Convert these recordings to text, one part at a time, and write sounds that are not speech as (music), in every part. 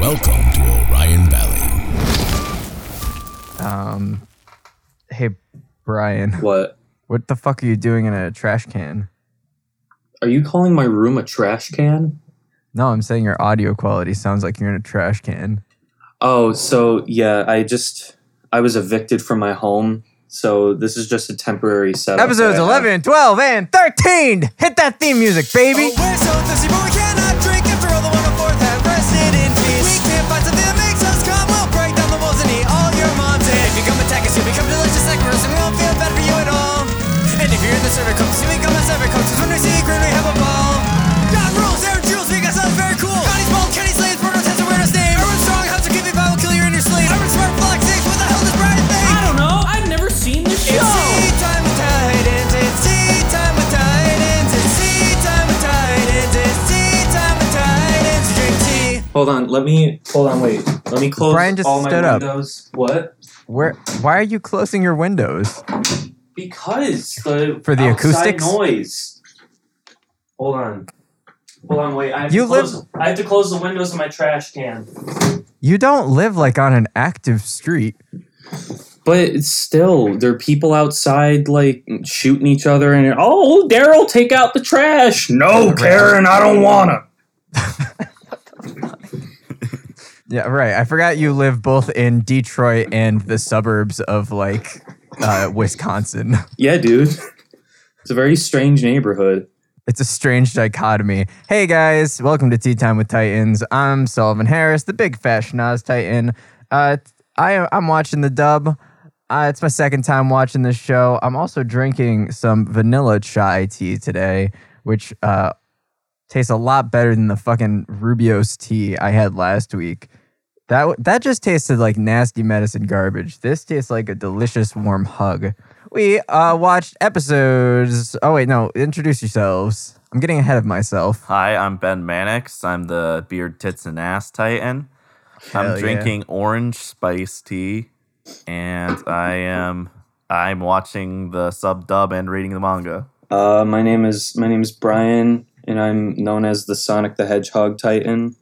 Welcome to Orion Valley. Um, hey, Brian, What? what the fuck are you doing in a trash can? Are you calling my room a trash can? No, I'm saying your audio quality sounds like you're in a trash can. Oh, so yeah, I just I was evicted from my home, so this is just a temporary setup. Episodes that I have. 11, 12, and 13! Hit that theme music, baby! Oh, Hold on, let me hold on, wait. Let me close Brian just all my stood up. windows. What? Where? Why are you closing your windows? Because the For the outside acoustics? noise. Hold on. Hold on, wait. I have You to close, live- I have to close the windows of my trash can. You don't live like on an active street. But it's still, there are people outside like shooting each other, and oh, Daryl, take out the trash. No, Karen, I don't wanna. (laughs) Yeah, right. I forgot you live both in Detroit and the suburbs of like uh, Wisconsin. (laughs) Yeah, dude. It's a very strange neighborhood. It's a strange dichotomy. Hey guys, welcome to Tea Time with Titans. I'm Sullivan Harris, the big fashion Oz Titan. Uh, I, I'm watching the dub. Uh, it's my second time watching this show. I'm also drinking some vanilla chai tea today, which uh, tastes a lot better than the fucking Rubio's tea I had last week. That that just tasted like nasty medicine garbage. This tastes like a delicious warm hug. We uh, watched episodes. Oh wait, no. Introduce yourselves. I'm getting ahead of myself. Hi, I'm Ben Mannix. I'm the beard, tits, and ass titan. Hell I'm yeah. drinking orange spice tea, and I am I'm watching the sub dub and reading the manga. Uh, my name is my name is Brian, and I'm known as the Sonic the Hedgehog Titan.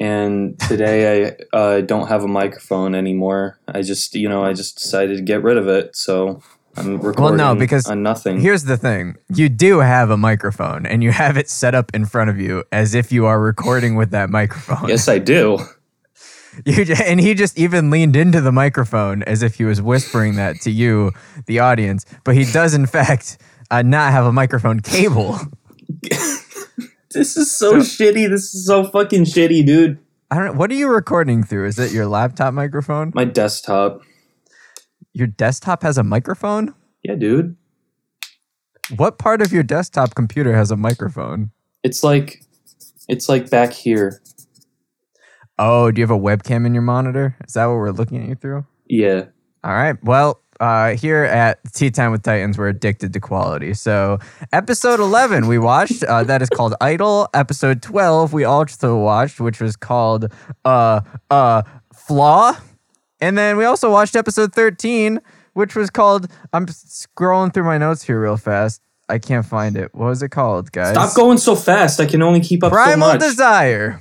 And today I (laughs) uh, don't have a microphone anymore. I just you know I just decided to get rid of it, so I'm recording. no because on nothing. Here's the thing: you do have a microphone, and you have it set up in front of you as if you are recording with that microphone. yes, I do. (laughs) You and he just even leaned into the microphone as if he was whispering that to you, the audience. But he does, in fact, uh, not have a microphone cable. (laughs) This is so, shitty. This is so fucking shitty, dude. I don't. What are you recording through? Is it your laptop microphone? My desktop. Your desktop has a microphone? Yeah, dude. What part of your desktop computer has a microphone? It's like it's like back here. Oh, do you have a webcam in your monitor? Is that what we're looking at you through? Yeah. All right. Well, uh, here at Tea Time with Titans, we're addicted to quality. So, episode 11 we watched, uh, that is called Idol. Episode 12 we also watched, which was called uh, uh, Flaw. And then we also watched episode 13, which was called, I'm scrolling through my notes here real fast. I can't find it. What was it called, guys? Stop going so fast. I can only keep up so Primal much. Desire.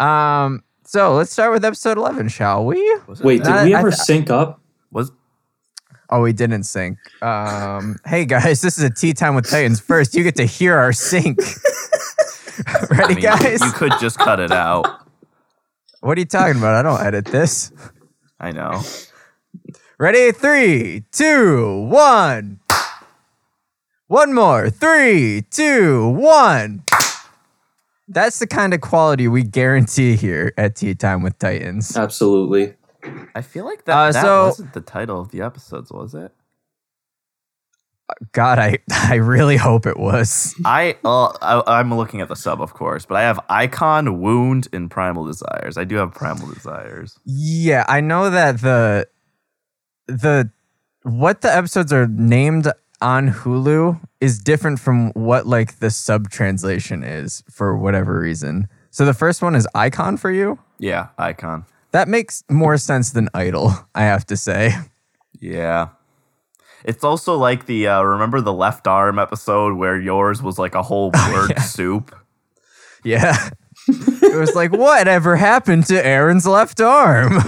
Um, so let's start with episode 11, shall we? Was it Wait, did I- we ever th- sync up? was Oh, we didn't sync. Um, hey guys, this is a tea time with Titans. First, you get to hear our sync. (laughs) I Ready, mean, guys? You could just cut it out. What are you talking about? I don't edit this. I know. Ready? Three, two, one. One more. Three, two, one. That's the kind of quality we guarantee here at Tea Time with Titans. Absolutely. I feel like that, Uh, that so- wasn't the title of the episodes, was it? God, I, (laughs) I really hope it was. I, uh, I I'm looking at the sub, of course, but I have Icon, Wound, and Primal Desires. I do have Primal Desires. Yeah, I know that the the what the episodes are named on Hulu is different from what like the sub translation is for whatever reason. So the first one is icon for you. Yeah, Icon. That makes more sense than idol, I have to say. Yeah. It's also like the uh, remember the left arm episode where yours was like a whole (laughs) word yeah. soup. Yeah. it was like, whatever happened to Eren's left arm?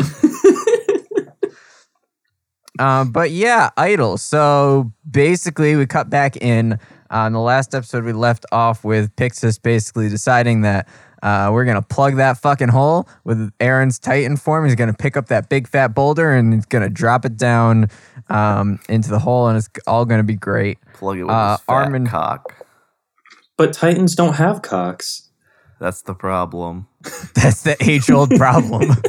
um, (laughs) but yeah, Idol. So basically, we cut back in. On the last episode, we left off with Pixis basically deciding that uh, we're gonna plug that fucking hole with Eren's Titan form. He's gonna pick up that big fat boulder and he's gonna drop it down um, into the hole, and it's all gonna be great. Plug it with Uh, his fat Armin- cock. But Titans don't have cocks. That's the problem. (laughs) That's the age old problem. (laughs)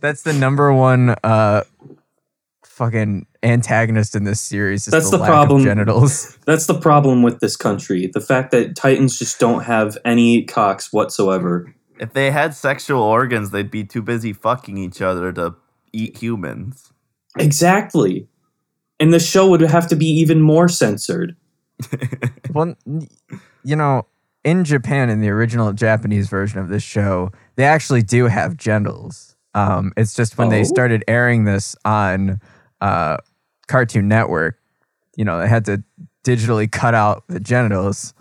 That's the number one uh, fucking antagonist in this series. Is That's the, the lack problem. Of genitals. (laughs) That's the problem with this country. The fact that Titans just don't have any cocks whatsoever. If they had sexual organs, they'd be too busy fucking each other to eat humans. Exactly. And the show would have to be even more censored. (laughs) Well, you know, in Japan, in the original Japanese version of this show, they actually do have genitals. Um, it's just when they Oh. started airing this on uh, Cartoon Network, you know, they had to digitally cut out the genitals.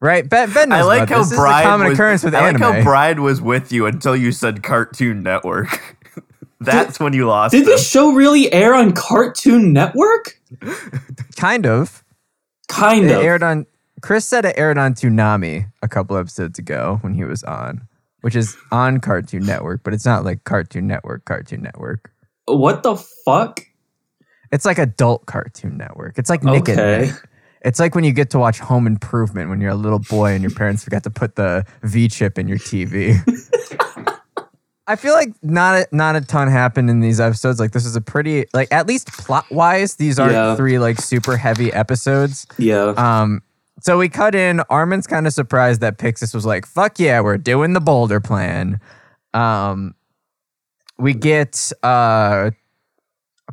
Right, Ben. Ben knows I like about how this. This is a Brian common was, occurrence with I anime. like how Brian was with you until you said Cartoon Network. (laughs) That's when you lost Did him. this show really air on Cartoon Network? kind of. Kind It of. aired on. Chris said it aired on Toonami a couple episodes ago when he was on, which is on Cartoon Network, but it's not like Cartoon Network. Cartoon Network. What the fuck? It's like adult Cartoon Network. It's like Nick Okay. Night. It's like when you get to watch Home Improvement when you're a little boy and your parents forgot to put the V chip in your TV. (laughs) I feel like not a, not a ton happened in these episodes. Like this is a pretty like at least plot wise, these aren't Yeah. three like super heavy episodes. Yeah. Um, so we cut in. Armin's kind of surprised that Pixis was like, "Fuck yeah, we're doing the Boulder Plan." Um, we get uh,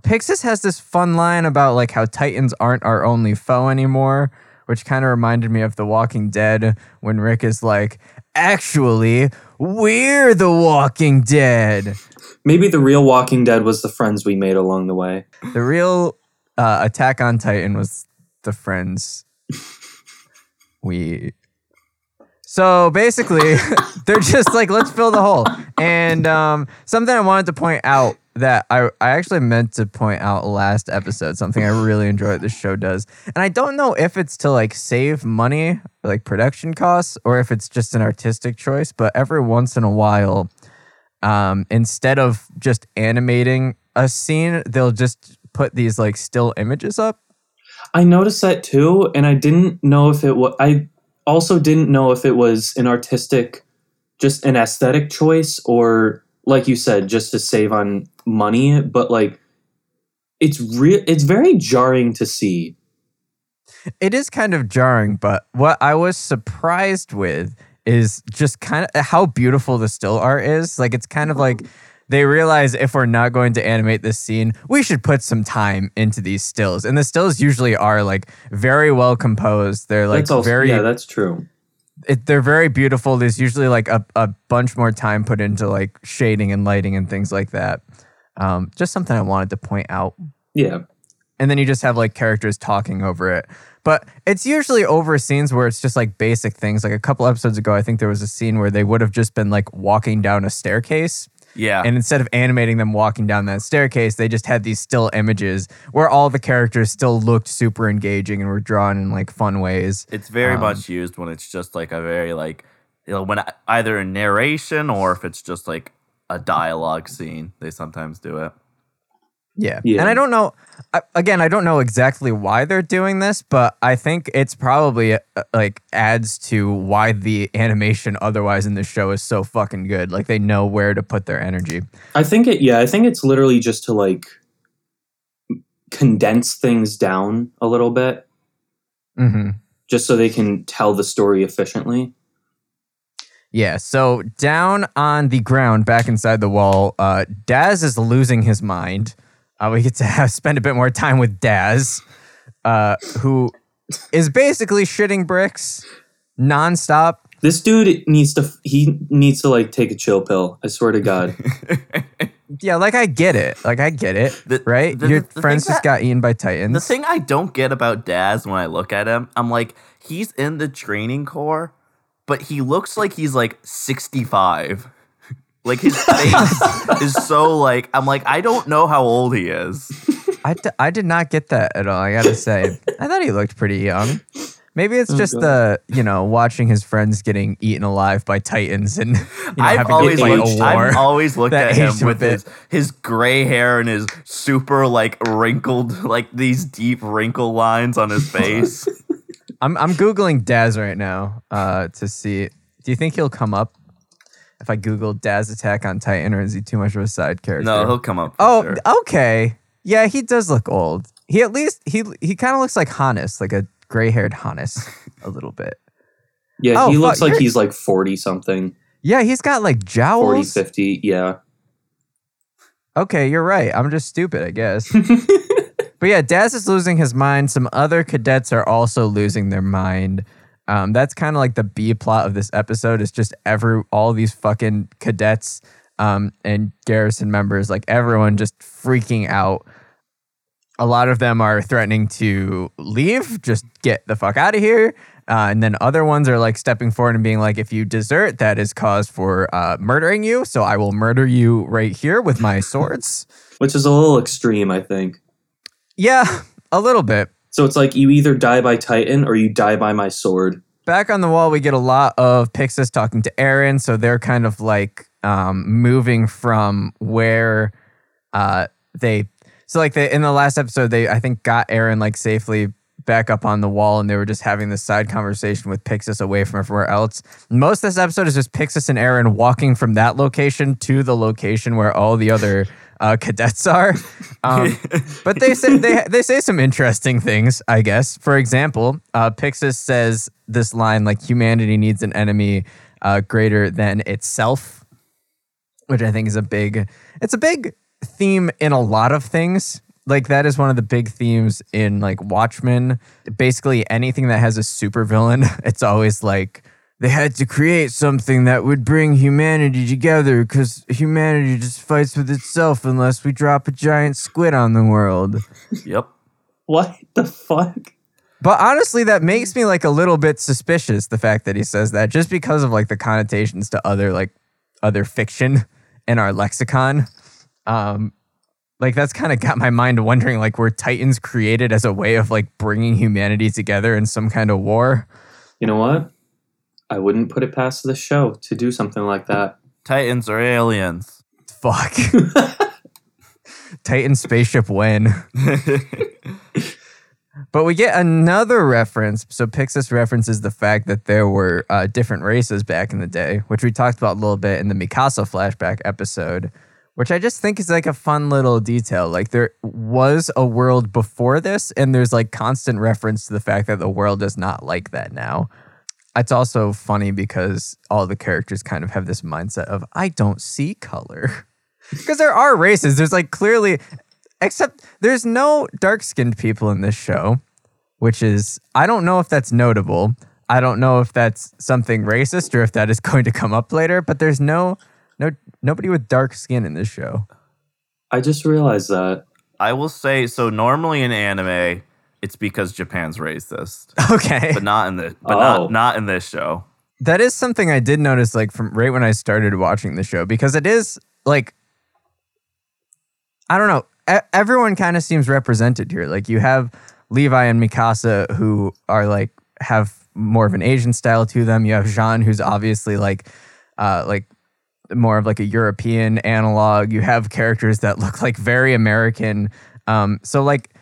Pixis has this fun line about like how Titans aren't our only foe anymore, which kind of reminded me of The Walking Dead when Rick is like, "Actually, we're the Walking Dead." Maybe the real Walking Dead was the friends we made along the way. The real uh, Attack on Titan was the friends (laughs) we. So basically, (laughs) they're just like, let's fill the hole. And um, something I wanted to point out that I, I actually meant to point out last episode, something I really enjoy that this show does. And I don't know if it's to like save money, like production costs, or if it's just an artistic choice, but every once in a while, um, instead of just animating a scene, they'll just put these like still images up. I noticed that too, and I didn't know if it was. I also didn't know if it was an artistic, just an aesthetic choice, or like you said, just to save on money. But like, it's real. It's very jarring to see. It is kind of jarring, but what I was surprised with is just kind of how beautiful the still art is. Like it's kind of like they realize if we're not going to animate this scene, we should put some time into these stills. And the stills usually are like very well composed. They're like that's also very yeah, that's true. it, they're very beautiful. There's usually like a, a bunch more time put into like shading and lighting and things like that. Um, just something I wanted to point out. Yeah, And then you just have like characters talking over it. But it's usually over scenes where it's just like basic things. Like a couple episodes ago, I think there was a scene where they would have just been like walking down a staircase. Yeah. And instead of animating them walking down that staircase, they just had these still images where all the characters still looked super engaging and were drawn in like fun ways. It's very Um, much used when it's just like a very like you know when either a narration or if it's just like a dialogue scene. They sometimes do it. Yeah. Yeah. And I don't know, I, again, I don't know exactly why they're doing this, but I think it's probably uh, like adds to why the (laughs) animation otherwise in the show is so fucking good. Like they know where to put their energy. I think it. Yeah, I think it's literally just to like condense things down a little bit, hmm just so they can tell the story efficiently. Yeah. So down on the ground, back inside the wall, uh, Daz is losing his mind. Uh, we get to have, (laughs) spend a bit more time with Daz, uh, who is basically shitting bricks nonstop. This dude needs to. He needs to like take a chill pill. I swear to God. (laughs) Yeah, like I get it. Like I get it. The- right? the- Your the thing friends just that- got eaten by titans. The thing I don't get about Daz when I look at him, I'm like, he's in the training corps, but he looks like he's like 65. Like his face is so like I'm like I don't know how old he is. I, d- I did not get that at all. I gotta say, I thought he looked pretty young. Maybe it's just the you know watching his friends getting eaten alive by titans and you know, I've having always to fight looked, a war. I've always looked at him aged him a with his, his gray hair and his super like wrinkled like these deep wrinkle lines on his face. I'm I'm googling Daz right now uh, to see. Do you think he'll come up if I Google Daz Attack on Titan, or is he too much of a side character? no, he'll come up. for Oh, sure. okay. Yeah, he does look old. He at least he he kind of looks like Hannes, like a gray-haired Hannes, a little bit. Yeah, Oh, he fuck, looks like he's like 40 something, Yeah, he's got like 40, jowls. 50. Yeah. Okay, you're right. I'm just stupid, I guess. (laughs) but yeah, Daz is losing his mind. Some other cadets are also losing their mind. Um, that's kind of like the B plot of this episode. Is just every all these fucking cadets um, and garrison members, like everyone, just freaking out. A lot of them are threatening to leave, just get the fuck out of here. Uh, and then other ones are like stepping forward and being like, if you desert, that is cause for uh, murdering you. So I will murder you right here with my (laughs) swords. Which is a little extreme, I think. Yeah, a little bit. So it's like you either die by Titan or you die by my sword. Back on the wall, we get a lot of Pixis talking to Eren. So they're kind of like um, moving from where uh, they. So like in the last episode, they I think got Eren like safely back up on the wall, and they were just having this side conversation with Pixis away from everywhere else. Most of this episode is just Pixis and Eren walking from that location to the location where all the other uh, cadets are. (laughs) Um, but they say they they say some interesting things, I guess. For example, uh, Pixis says this line like humanity needs an enemy uh, greater than itself, which I think is a big. It's a big theme in a lot of things. Like that is one of the big themes in like Watchmen. Basically, anything that has a supervillain, (laughs) it's always like they had to create something that would bring humanity together because humanity just fights with itself unless we drop a giant squid on the world. Yep. What the fuck? But honestly, that makes me like a little bit suspicious. The fact that he says that, just because of like the connotations to other like other fiction in our lexicon, um, like that's kind of got my mind wondering like were Titans created as a way of like bringing humanity together in some kind of war? You know what? I wouldn't put it past the show to do something like that. Titans or aliens. Fuck. (laughs) Titan spaceship win. (laughs) But we get another reference. So Pixis references the fact that there were uh, different races back in the day, which we talked about a little bit in the Mikasa flashback episode, which I just think is like a fun little detail. Like there was a world before this, and there's like constant reference to the fact that the world is not like that now. It's also funny because all the characters kind of have this mindset of I don't see color. (laughs) Because there are races. There's like clearly except there's no dark skinned people in this show, which is, I don't know if that's notable. I don't know if that's something racist or if that is (laughs) going to come up later, but there's no, no, nobody with dark skin in this show. I just realized that. I will say so. Normally in anime, it's because Japan's racist, (laughs) Okay. but not in this. But Oh. not not in this show. that is something I did notice, like from right when I started watching the show, because it is like, I don't know, e- everyone kind of seems represented here. Like you have Levi and Mikasa who are like have more of an Asian style to them. You have Jean who's obviously like, uh, like more of like a European analog. You have characters that look like very American. Um, so like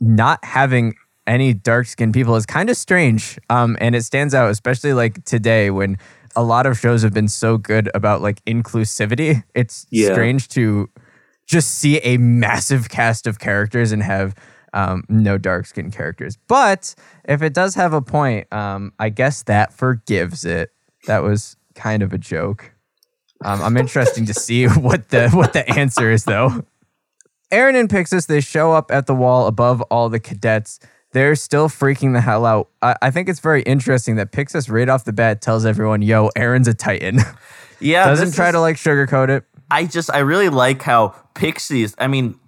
not having any dark skinned people is kind of strange. Um, and it stands out, especially like today when a lot of shows have been so good about like inclusivity. It's Yeah. strange to just see a massive cast of characters and have um, no dark skinned characters. But if it does have a point, um, I guess that forgives it. That was kind of a joke. Um, I'm interested to see (laughs) what the what the answer is though. Eren and Pixis, they show up at the wall above all the cadets. They're still freaking the hell out. I, I think it's very interesting that Pixis right off the bat tells everyone, yo, Eren's a Titan. (laughs) Yeah, Doesn't try is- to like sugarcoat it. I just I really like how Pixis. I mean,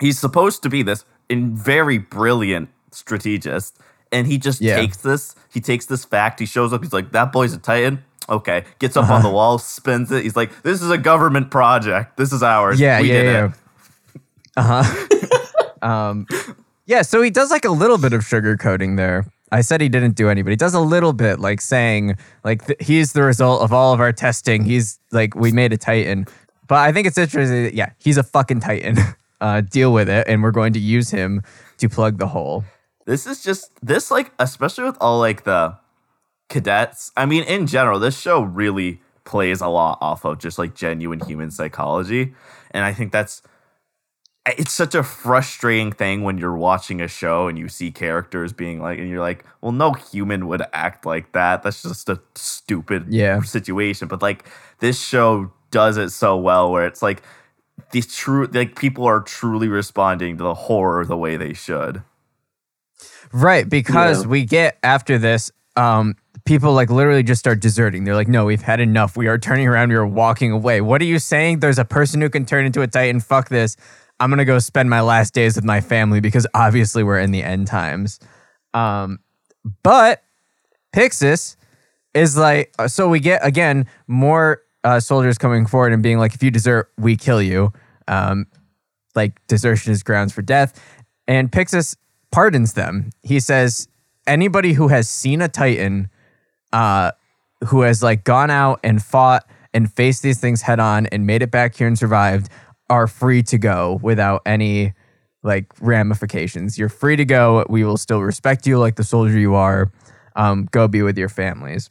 he's supposed to be this in very brilliant strategist, and he just Yeah. takes this. He takes this fact. He shows up. He's like, "That boy's a Titan." Okay, gets up on the uh-huh. wall, spins it. He's like, "This is a government project. This is ours. Yeah, we yeah, did yeah. it." Uh huh. (laughs) um, yeah. So he does like a little bit of sugarcoating there. I said he didn't do any, but he does a little bit, like saying like th- he's the result of all of our testing. He's like we made a Titan. But I think it's interesting. That, yeah, he's a fucking Titan. (laughs) Uh, deal with it, and we're going to use him to plug the hole. This is just this like especially with all like the cadets. I mean, in general, this show really plays a lot off of just like genuine human psychology, and I think that's it's such a frustrating thing when you're watching a show and you see characters being like, and you're like, well, no human would act like that. That's just a stupid Yeah. situation. But like this show does it so well where it's like these true like people are truly responding to the horror the way they should. Right, because Yeah. we get after this, um, people like literally just start deserting. They're like, "No, we've had enough. We are turning around. We are walking away." What are you saying? There's a person who can turn into a titan. Fuck this. I'm gonna go spend my last days with my family because obviously we're in the end times. Um, but Pixis is like, uh, so we get again more uh, soldiers coming forward and being like, "If you desert, we kill you." Um, like desertion is grounds for death. And Pixis pardons them. He says anybody who has seen a Titan, uh, who has like gone out and fought and faced these things head on and made it back here and survived, are free to go without any like ramifications. You're free to go. We will still respect you like the soldier you are. Um, go be with your families.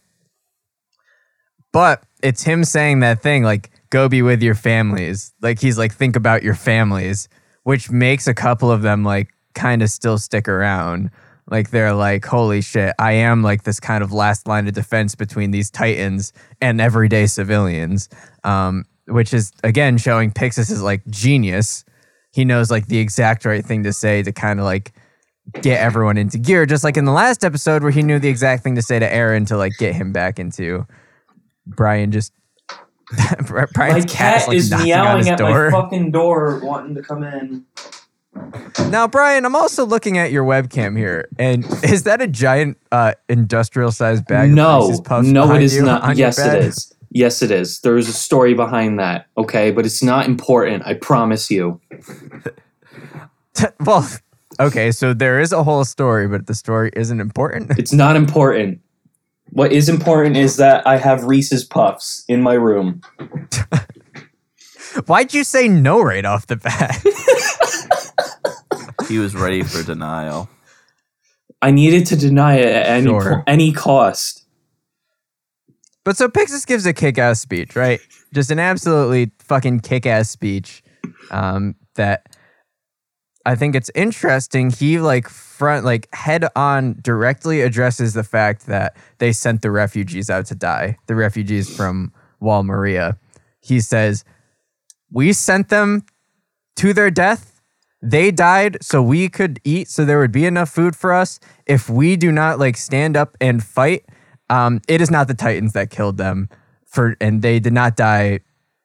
But it's him saying that thing like go be with your families. Like he's like think about your families, which makes a couple of them like kind of still stick around. Like they're like holy shit, I am like this kind of last line of defense between these titans and everyday civilians. Um which is again showing Pixis is like genius. He knows like the exact right thing to say to kind of like get everyone into gear, just like in the last episode where he knew the exact thing to say to Eren to like get him back into. Brian just (laughs) My Brian's cat like, is meowing at door. my fucking door, wanting to come in. Now, Brian, I'm also looking at your webcam here, and is that a giant uh, industrial-sized bag? No, Reese's Puffs no, it behind is you not. Yes, it bed? is. Yes, it is. There is a story behind that. Okay, but it's not important. I promise you. (laughs) well, okay, so there is a whole story, but the story isn't important. It's not important. What is important is that I have Reese's Puffs in my room. (laughs) Why'd you say no right off the bat? (laughs) He was ready for denial. I needed to deny it at any Sure. po- any cost. But so Pixis gives a kick-ass speech, right? Just an absolutely fucking kick-ass speech. Um, that I think it's interesting. He like front like head on directly addresses the fact that they sent the refugees out to die. The refugees from Wall Maria. He says, "We sent them to their death. They died so we could eat, so there would be enough food for us. If we do not like stand up and fight, um, it is not the Titans that killed them for, and they did not die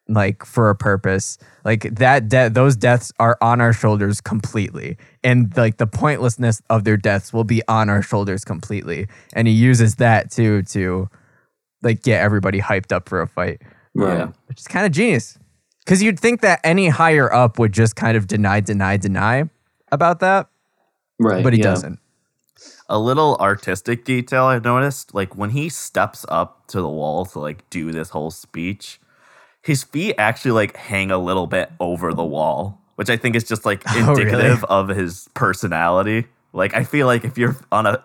like for a purpose. Like that, de- those deaths are on our shoulders completely, and like the pointlessness of their deaths will be on our shoulders completely. And he uses that too to like get everybody hyped up for a fight Yeah. which is kind of genius. Because you'd think that any higher up would just kind of deny, deny, deny about that, Right. but he yeah. doesn't. A little artistic detail I've noticed, like when he steps up to the wall to like do this whole speech, his feet actually like hang a little bit over the wall, which I think is just like (laughs) Oh, really? indicative of his personality. Like I feel like if you're on a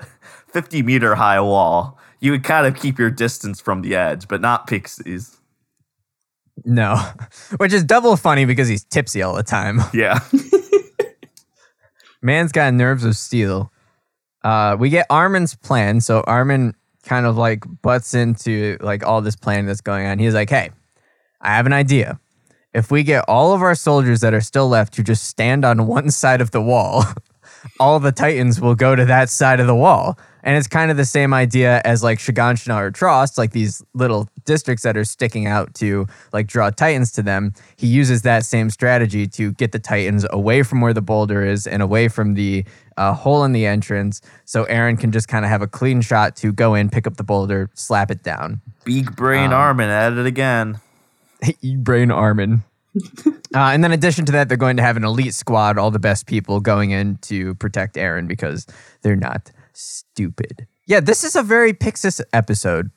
50 meter high wall, you would kind of keep your distance from the edge, but not Pixis. No, (laughs) which is double funny because he's tipsy all the time. Yeah. (laughs) Man's got nerves of steel. Uh, we get Armin's plan. So Armin kind of like butts into like all this planning that's going on. He's like, "Hey, I have an idea. If we get all of our soldiers that are still left to just stand on one (laughs) side of the wall, (laughs) all the Titans will go to that side of the wall." And it's kind of the same idea as like Shiganshina or Trost, like these little districts that are sticking out to like draw Titans to them, he uses that same strategy to get the Titans away from where the boulder is and away from the uh, hole in the entrance. So Eren can just kind of have a clean shot to go in, pick up the boulder, slap it down. Big brain Um, Armin at it again. (laughs) Brain Armin. (laughs) uh, and then, in addition to that, they're going to have an elite squad, all the best people going in to protect Eren because they're not stupid. Yeah, this is a very Pixis episode.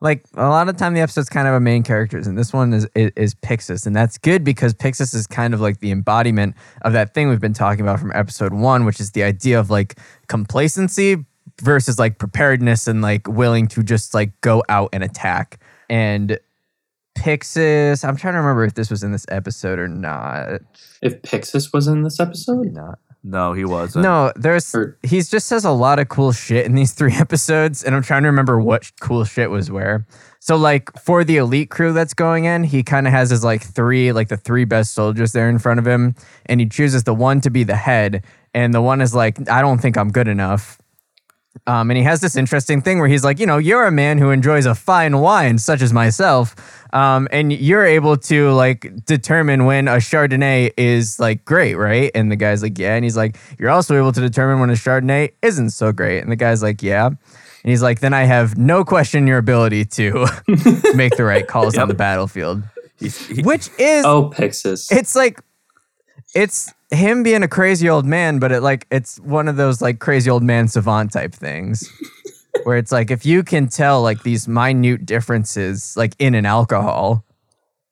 Like a lot of the time, the episode's kind of a main characters, and this one is, is is Pixis, and that's good because Pixis is kind of like the embodiment of that thing we've been talking about from episode one, which is the idea of like complacency versus like preparedness and like willing to just like go out and attack. And Pixis. I'm trying to remember if this was in this episode or not. If Pixis was in this episode, Not. No, he wasn't. No, there's. He just says a lot of cool shit in these (laughs) three episodes, and I'm trying to remember what cool shit was where. So, like for the elite crew that's going in, he kind of has his like three, like the three best soldiers there in front of him, and he chooses the one to be the head, and the one is like, I don't think I'm good enough. Um, and he has this interesting thing where he's like, you know, you're a man who enjoys a fine wine, such as myself, um, and you're able to like determine when a Chardonnay is like great, right? And the guy's like, yeah, and he's like, you're also able to determine when a Chardonnay isn't so great, and the guy's like, yeah, and he's like, then I have no question your ability to (laughs) make the right calls on the battlefield, He's, he, which is oh Pixis, it's like it's him being a crazy old man, but it like it's one of those like crazy old man savant type things. (laughs) where it's like if you can tell like these minute differences like in an alcohol,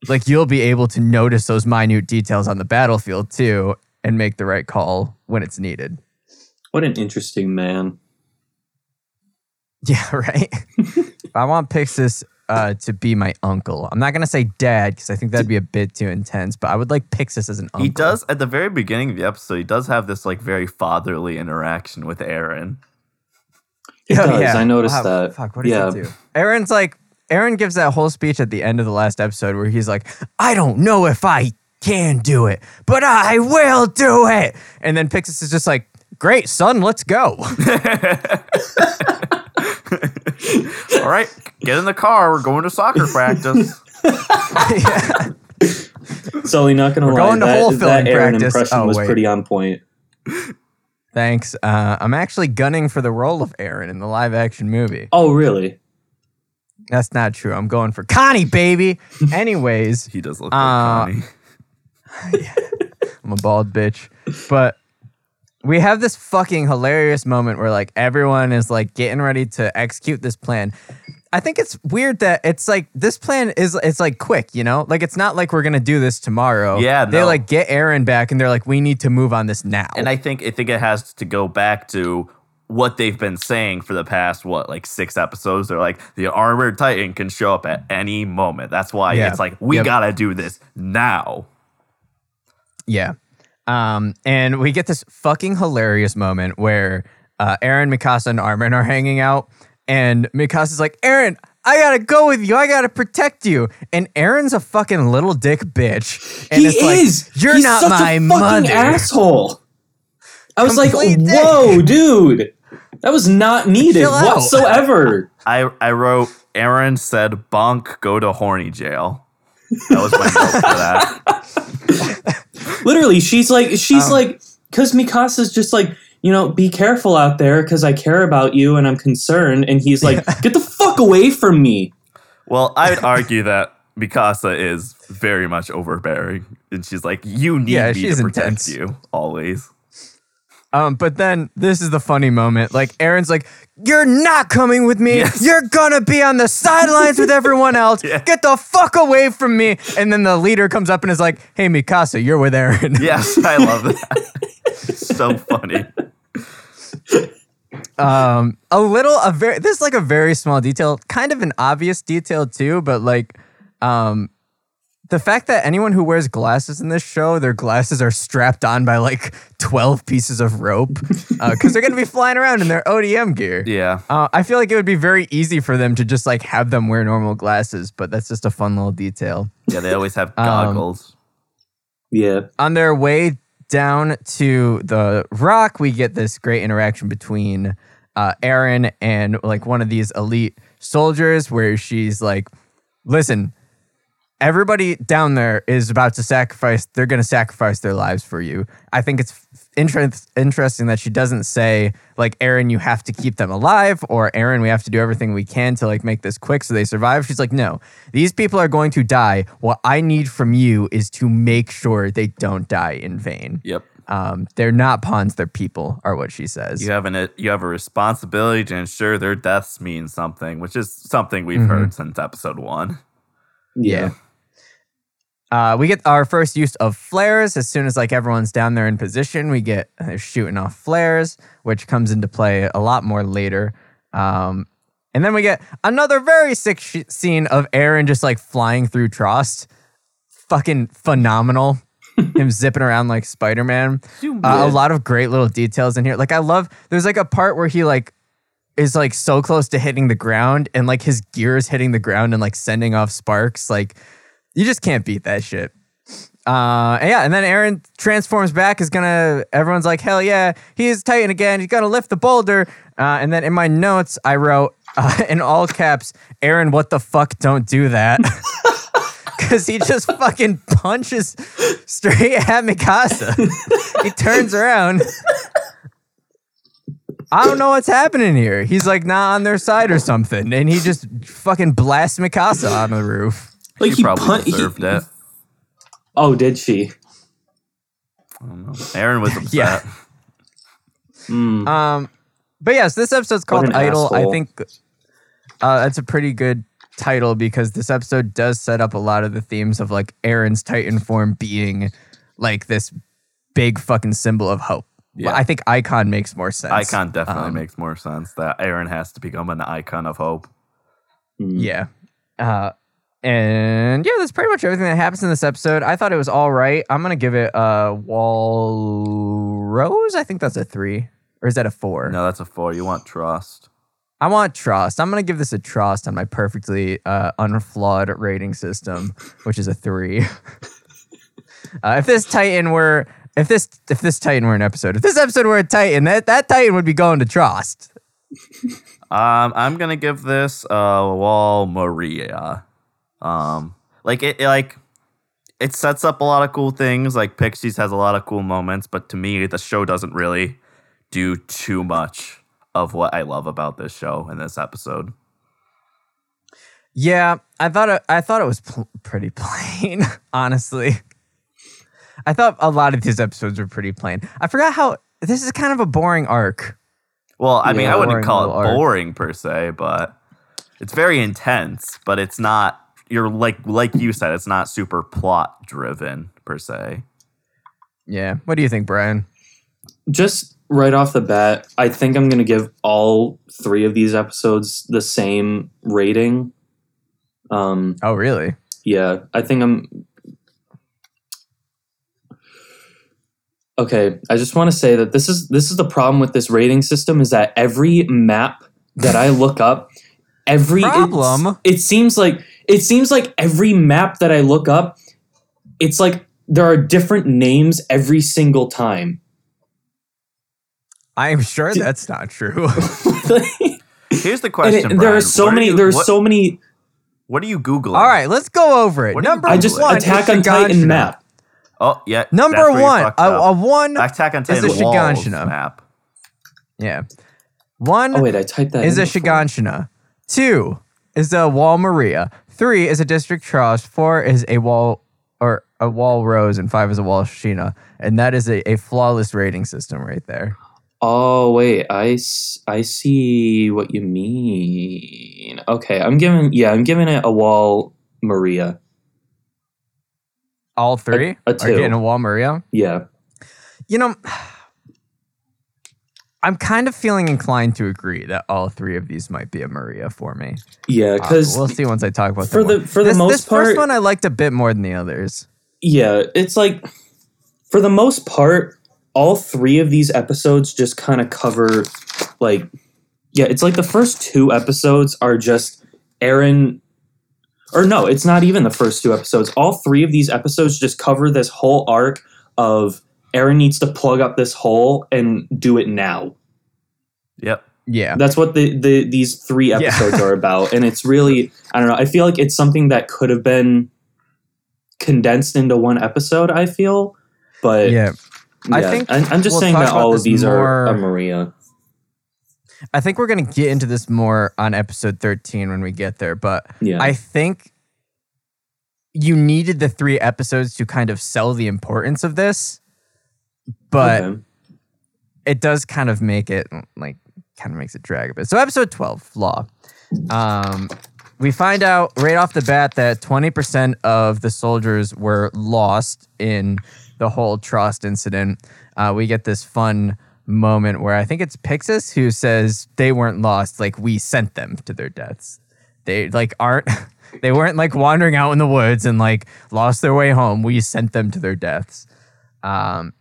like you'll be able to notice those minute details on the battlefield too and make the right call when it's needed. what an interesting man. (laughs) Yeah, right. (laughs) I want Pixis uh, to be my uncle. I'm not gonna say dad because I think that'd be a bit too intense, but I would like Pixis as an uncle. he does at the very beginning of the episode. He does have this like very fatherly interaction with Eren. It Oh, does. I noticed Wow, that. Fuck, what does yeah. it do? Eren's like, Eren gives that whole speech at the end of the last episode where he's like, I don't know if I can do it, but I will do it. And then Pixis is just like, Great, son, let's go. (laughs) (laughs) (laughs) (laughs) All right, get in the car. We're going to soccer (laughs) practice. Sully, not gonna We're lie, going to that, hole that Eren practice. impression Oh, was wait. pretty on point. Thanks. Uh, I'm actually gunning for the role of Eren in the live action movie. Oh, really? That's not true. I'm going for Connie, baby. (laughs) Anyways, He does look Uh, like Connie. I'm a bald bitch. But we have this fucking hilarious moment where like everyone is like getting ready to execute this plan. I think it's weird that it's like this plan is it's like quick, you know? Like it's not like we're gonna do this tomorrow. Yeah, They no. like get Eren back and they're like, we need to move on this now. And I think I think it has to go back to what they've been saying for the past what like six episodes. They're like the armored titan can show up at any moment. That's why Yeah. it's like we Yep. gotta do this now. Yeah. Um, and we get this fucking hilarious moment where uh, Eren, Mikasa, and Armin are hanging out, and Mikasa's like, Eren, I gotta go with you. I gotta protect you. And Eren's a fucking little dick bitch. And he it's like, is. You're He's not such my a fucking mother. asshole. I was Complete like, dick. whoa, dude, that was not needed Chill whatsoever. (laughs) I I wrote Eren said bonk go to horny jail. That was my note for that. (laughs) Literally, she's like, Um, she's like, because Mikasa's just like, you know, be careful out there because I care about you and I'm concerned. And he's like, get the fuck away from me. Well, I'd argue that Mikasa is very much overbearing, and she's like, "You need Yeah, me to protect intense. you always." Um, but then this is the funny moment. Like Eren's like, "You're not coming with me. Yes. You're gonna be on the sidelines with everyone (laughs) else. Yeah. Get the fuck away from me." And then the leader comes up and is like, "Hey, Mikasa, you're with Eren." (laughs) Yes, I love that. so funny. um a little a very this is like a very small detail kind of an obvious detail too but like um the fact that anyone who wears glasses in this show their glasses are strapped on by like 12 pieces of rope because they're going to be flying around in their odm gear Yeah. uh, i feel like it would be very easy for them to just like have them wear normal glasses but that's just a fun little detail Yeah, they always have (laughs) Um, goggles. Yeah. on their way down to the rock, we get this great interaction between uh, Eren and like one of these elite soldiers, where she's like, "Listen, everybody down there is about to sacrifice. They're going to sacrifice their lives for you." I think it's interest, interesting that she doesn't say like, "Eren, you have to keep them alive," or "Eren, we have to do everything we can to like make this quick so they survive." She's like, "No, these people are going to die. What I need from you is to make sure they don't die in vain." Yep. Um, they're not pawns; they're people, are what she says. You have an you have a responsibility to ensure their deaths mean something, which is something we've Mhm. heard since episode one. Yeah. Uh, we get our first use of flares as soon as like everyone's down there in position. We get uh, shooting off flares, which comes into play a lot more later. Um, and then we get another very sick sh- scene of Eren just like flying through Trost. Fucking phenomenal. (laughs) Him zipping around like Spider Man. Uh, a lot of great little details in here. Like I love. There's like a part where he like is like so close to hitting the ground and like his gear is hitting the ground and like sending off sparks. Like you just can't beat that shit. Uh, and yeah, and then Eren transforms back. Is gonna. Everyone's like, hell yeah, he is Titan again. He's gonna lift the boulder. Uh, and then in my notes, I wrote uh, (laughs) in all caps, Eren, what the fuck? Don't do that. (laughs) Because he just fucking punches straight at Mikasa. (laughs) he turns around. I don't know what's happening here. He's like not on their side or something, and he just fucking blasts Mikasa on the roof. Like She he probably pun- he- deserved it. Oh, did she? I don't know. Eren was (laughs) upset. Yeah. Mm. Um, but yes, this episode's called an Idol. I think uh, that's a pretty good title because this episode does set up a lot of the themes of like Eren's Titan form being like this big fucking symbol of hope. Yeah. I think icon makes more sense. Icon definitely Um, makes more sense. That Eren has to become an icon of hope. Mm. Yeah. Uh, and yeah, that's pretty much everything that happens in this episode. I thought it was all right. I'm gonna give it a wall rose. I think that's a three, or is that a four? No, that's a four. You want Trost. I want Trost. I'm gonna give this a Trost on my perfectly uh, unflawed rating system, which is a three. (laughs) uh, if this Titan were, if this if this Titan were an episode, if this episode were a Titan, that that Titan would be going to Trost. (laughs) Um, I'm gonna give this uh Wall Maria. Um, like it, it- like it sets up a lot of cool things. Like Pixis has a lot of cool moments, but to me, the show doesn't really do too much of what I love about this show in this episode. Yeah, I thought it, I thought it was pl- pretty (laughs) plain, honestly. I thought a lot of these episodes were pretty plain. I forgot how this is kind of a boring arc. Well, I mean, I wouldn't call it little arc. boring per se, but it's very intense. But it's not. You're like like you said, it's not super plot driven per se. Yeah. What do you think, Brian? Just right off the bat, I think I'm going to give all three of these episodes the same rating. Um, Oh, really? yeah, I think I'm. Okay, I just want to say that this is this is the problem with this rating system is that every map that I look up, every it's- Problem? it seems like it seems like every map that I look up, it's like there are different names every single time. I am sure that's not true. (laughs) (laughs) Here's the question. it, there are so What many. you- there are what, so many. What are you googling? All right, let's go over it. What Number I just one Attack on Titan map. Oh yeah. Number one, a, up. a one. Attack on is a Titan Shiganshina. map. Yeah. One Oh wait, I typed that. is in a. Shiganshina. Two is a Wall Maria. Three is a District Trost. Four is a Wall or a Wall Rose, and five is a Wall Sina, And that is a, a flawless rating system right there. Oh wait, I, I see what you mean. Okay, I'm giving yeah, I'm giving it a wall Maria. All three A- a are getting a Wall Maria. Yeah. You know, I'm kind of feeling inclined to agree that all three of these might be a Maria for me. Yeah, Uh, because we'll see once I talk about for the- for the this, most this first one I liked a bit more than the others. yeah, it's like for the most part, all three of these episodes just kind of cover like yeah, it's like the first two episodes are just Eren or no, it's not even the first two episodes. All three of these episodes just cover this whole arc of Eren needs to plug up this hole and do it now. Yep. Yeah. That's what the, the these three Yeah. episodes are about, (laughs) and it's really I don't know. I feel like it's something that could have been condensed into one episode. I feel, but yeah. I yeah, think I'm, I'm just we'll saying that all of these are, more- are Maria. I think we're going to get into this more on episode 13 when we get there, but Yeah, I think you needed the three episodes to kind of sell the importance of this, but Okay. it does kind of make it like kind of makes it drag a bit. So episode 12, Law. Um we find out right off the bat that 20% of the soldiers were lost in the whole Trost incident. Uh, we get this fun moment where I think it's Pixis who says they weren't lost, like we sent them to their deaths. They like aren't (laughs) they weren't like wandering out in the woods and like lost their way home. We sent them to their deaths. Um,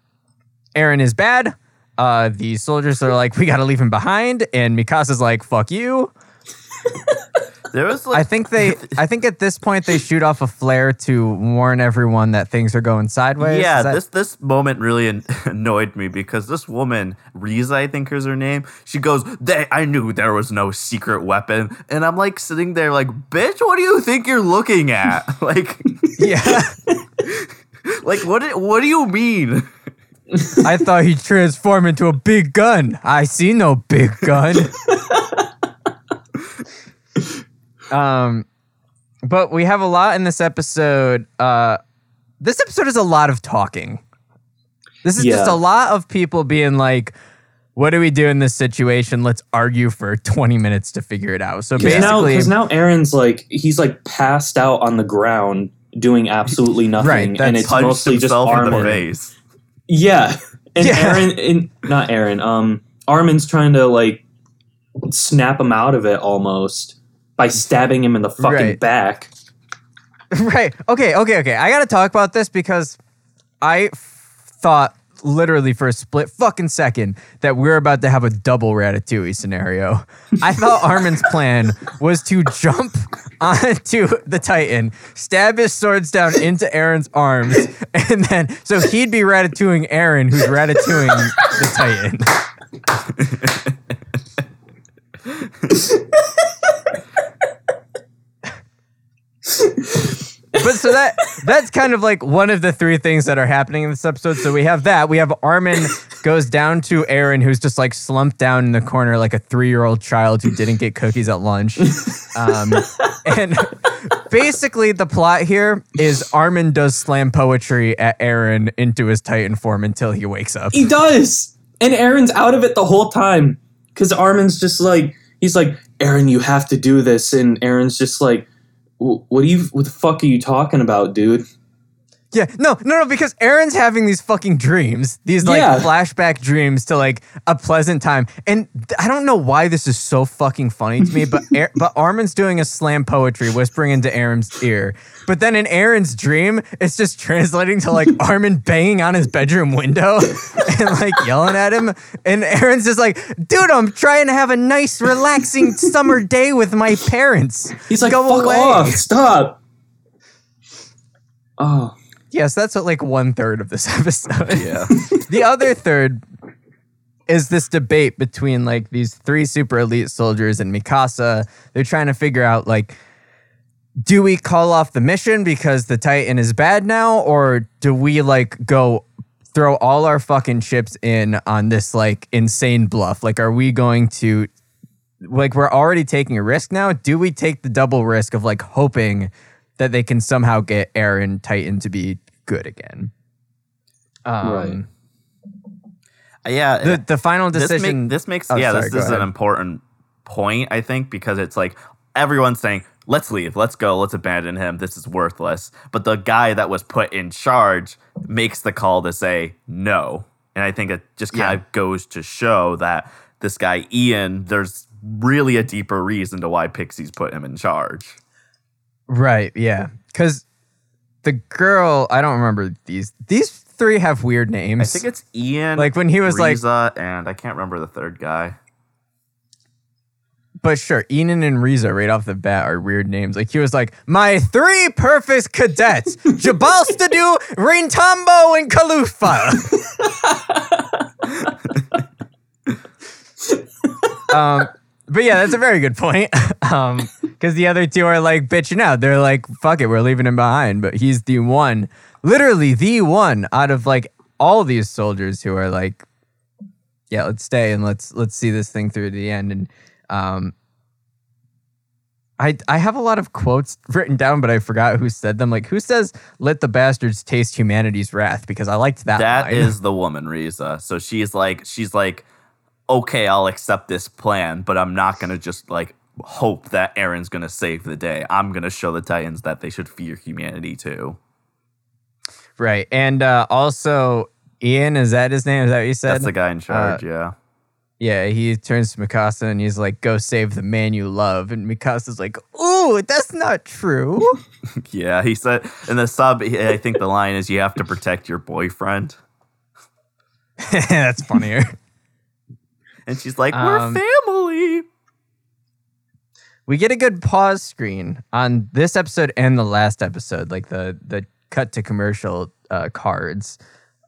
Eren is bad. Uh, the soldiers are like, we got to leave him behind, and Mikasa's like, fuck you. There was like I think they, (laughs) I think at this point they shoot off a flare to warn everyone that things are going sideways. Yeah, that- this this moment really an- (laughs) annoyed me because this woman, Riza, I think is her name. She goes, "They, I knew there was no secret weapon," and I'm like sitting there, like, "Bitch, what do you think you're looking at? (laughs) like, yeah. like what? What do you mean?" I thought he'd transform into a big gun. I see no big gun. um, but we have a lot in this episode. Uh, this episode is a lot of talking. This is just a lot of people being like, "What do we do in this situation? Let's argue for 20 minutes to figure it out." So basically, Because now, now Eren's like he's like passed out on the ground doing absolutely (laughs) nothing, Right, and it's mostly just himself in the Armin. face. Yeah, (laughs) and Yeah. Eren, and not Eren. Um, Armin's trying to like snap him out of it almost by stabbing him in the fucking Right. back. (laughs) right. Okay, okay, okay. I got to talk about this because I f- thought literally for a split fucking second that we are about to have a double Ratatouille scenario. I thought (laughs) Armin's plan was to jump onto the Titan, stab his swords down into Eren's arms, and then so he'd be ratatouilleing Eren, who's ratatouilleing the Titan. (laughs) but so that that's kind of like one of the three things that are happening in this episode. So we have that. We have Armin goes down to Eren, who's just like slumped down in the corner like a three year old child who didn't get cookies at lunch. Um, and basically, the plot here is Armin does slam poetry at Eren into his Titan form until he wakes up. He does, and Eren's out of it the whole time because Armin's just like he's like Eren, you have to do this, and Eren's just like, "Wh- what do you? What the fuck are you talking about, dude? Yeah, no, no, no, because Eren's having these fucking dreams, these like Yeah. flashback dreams to like a pleasant time, and th- I don't know why this is so fucking funny to me, but (laughs) but Armin's doing a slam poetry, whispering into Eren's ear, but then in Eren's dream, it's just translating to like (laughs) Armin banging on his bedroom window (laughs) and like yelling at him, and Eren's just like, dude, I'm trying to have a nice, relaxing summer day with my parents. He's like, Go fuck away. off, stop. Oh, Yes, that's what, like one third of this (laughs) episode. Yeah. (laughs) the other third is this debate between like these three super elite soldiers and Mikasa. They're trying to figure out like, do we call off the mission because the Titan is bad now, or do we like go throw all our fucking chips in on this like insane bluff? Like, are we going to like we're already taking a risk now? Do we take the double risk of like hoping that they can somehow get Eren Titan to be good again? Um, Right. Yeah. The the final this, decision. make, this makes Oh, yeah sorry, this go is an important point i think because it's like everyone's saying let's leave let's go let's abandon him this is worthless but the guy that was put in charge makes the call to say no and i think it just kind Yeah. of goes to show that this guy ian there's really a deeper reason to why Pixis put him in charge Right, yeah. Cause the girl, I don't remember these these three have weird names. i think it's ian Like, when he was, like- and i can't remember the third guy but sure, Enan and Riza right off the bat are weird names. Like he was like, my three perfect cadets, (laughs) Jabalstadu, Raintambo, and Kalufa. (laughs) um, but yeah, that's a very good point. (laughs) Um, because the other two are like bitching out. They're like, "Fuck it, we're leaving him behind." But he's the one, literally the one out of like all these soldiers who are like, "Yeah, let's stay and let's let's see this thing through to the end." And um, I I have a lot of quotes written down, but I forgot who said them. Like, who says, "Let the bastards taste humanity's wrath"? Because I liked that. That line. is the woman, Riza. So she's like, she's like, okay, I'll accept this plan, but I'm not gonna just like hope that Eren's gonna save the day. I'm gonna show the Titans that they should fear humanity too. right. And uh, also, Ian is that his name? Is that what you said? That's the guy in charge. yeah. Yeah, he turns to Mikasa and he's like, "Go save the man you love." And Mikasa's like, "Ooh, that's not true." (laughs) Yeah, he said in the sub. I think the line is, "You have to protect your boyfriend," (laughs) that's funnier. And she's like, "We're Um, family." we get a good pause screen on this episode and the last episode, like the the cut to commercial uh, cards,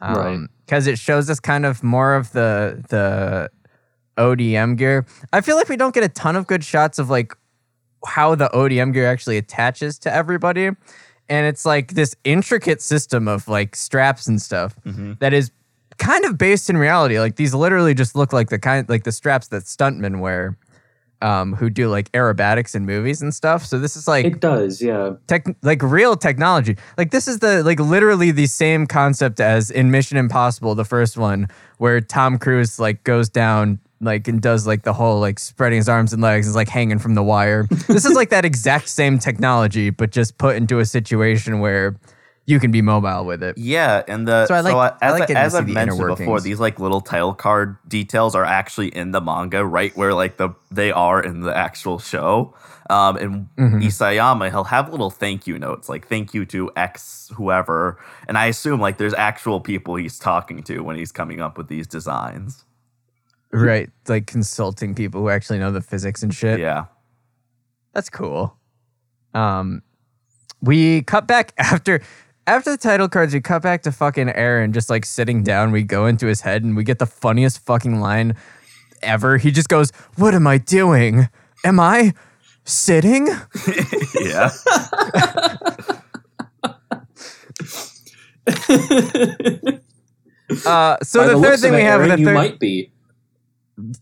Right. Because it shows us kind of more of the the ODM gear. I feel like we don't get a ton of good shots of like how the ODM gear actually attaches to everybody, and it's like this intricate system of like straps and stuff that is kind of based in reality. Like these literally just look like the kind like the straps that stuntmen wear um, who do like aerobatics in movies and stuff. So this is like It does, yeah. tech, like real technology. Like this is the like literally the same concept as in Mission Impossible, the first one, where Tom Cruise like goes down like and does like the whole like spreading his arms and legs is like hanging from the wire. (laughs) this is like that exact same technology, but just put into a situation where you can be mobile with it. Yeah, and the So I like- uh, I as, like I, getting as I've the mentioned before, these like little title card details are actually in the manga, right where like the they are in the actual show. Um, and Mm-hmm. Isayama, he'll have little thank you notes, like thank you to X whoever, and I assume like there's actual people he's talking to when he's coming up with these designs. Right. Like consulting people who actually know the physics and shit. Yeah, That's cool. Um, we cut back (laughs) after after the title cards. We cut back to fucking Eren just like sitting down. We go into his head and we get the funniest fucking line ever. He just goes, "What am I doing? Am I sitting?" (laughs) yeah. (laughs) Uh, so By the, third thing we have, Eren, the you third, might be.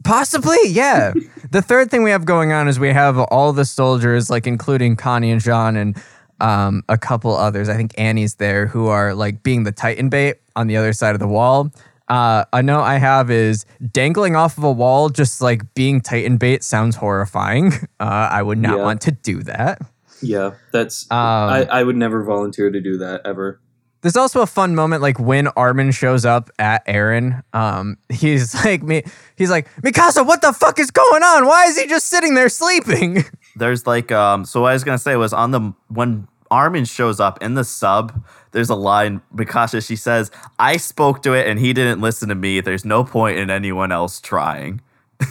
Possibly, yeah. (laughs) the third thing we have going on is we have all the soldiers, like including Connie and Jean and um, a couple others. I think Annie's there, who are like being the Titan bait on the other side of the wall. Uh, a note I have is dangling off of a wall, just like being Titan bait sounds horrifying. (laughs) Uh, I would not Yeah. want to do that. Yeah, that's. Um, I, I would never volunteer to do that ever. There's also a fun moment like when Armin shows up at Eren. Um, he's (laughs) like me. He's like Mikasa, what the fuck is going on? Why is he just sitting there sleeping? (laughs) there's like um so what I was gonna say was on the when Armin shows up in the sub, there's a line Mikasa she says, I spoke to it and he didn't listen to me. There's no point in anyone else trying. (laughs)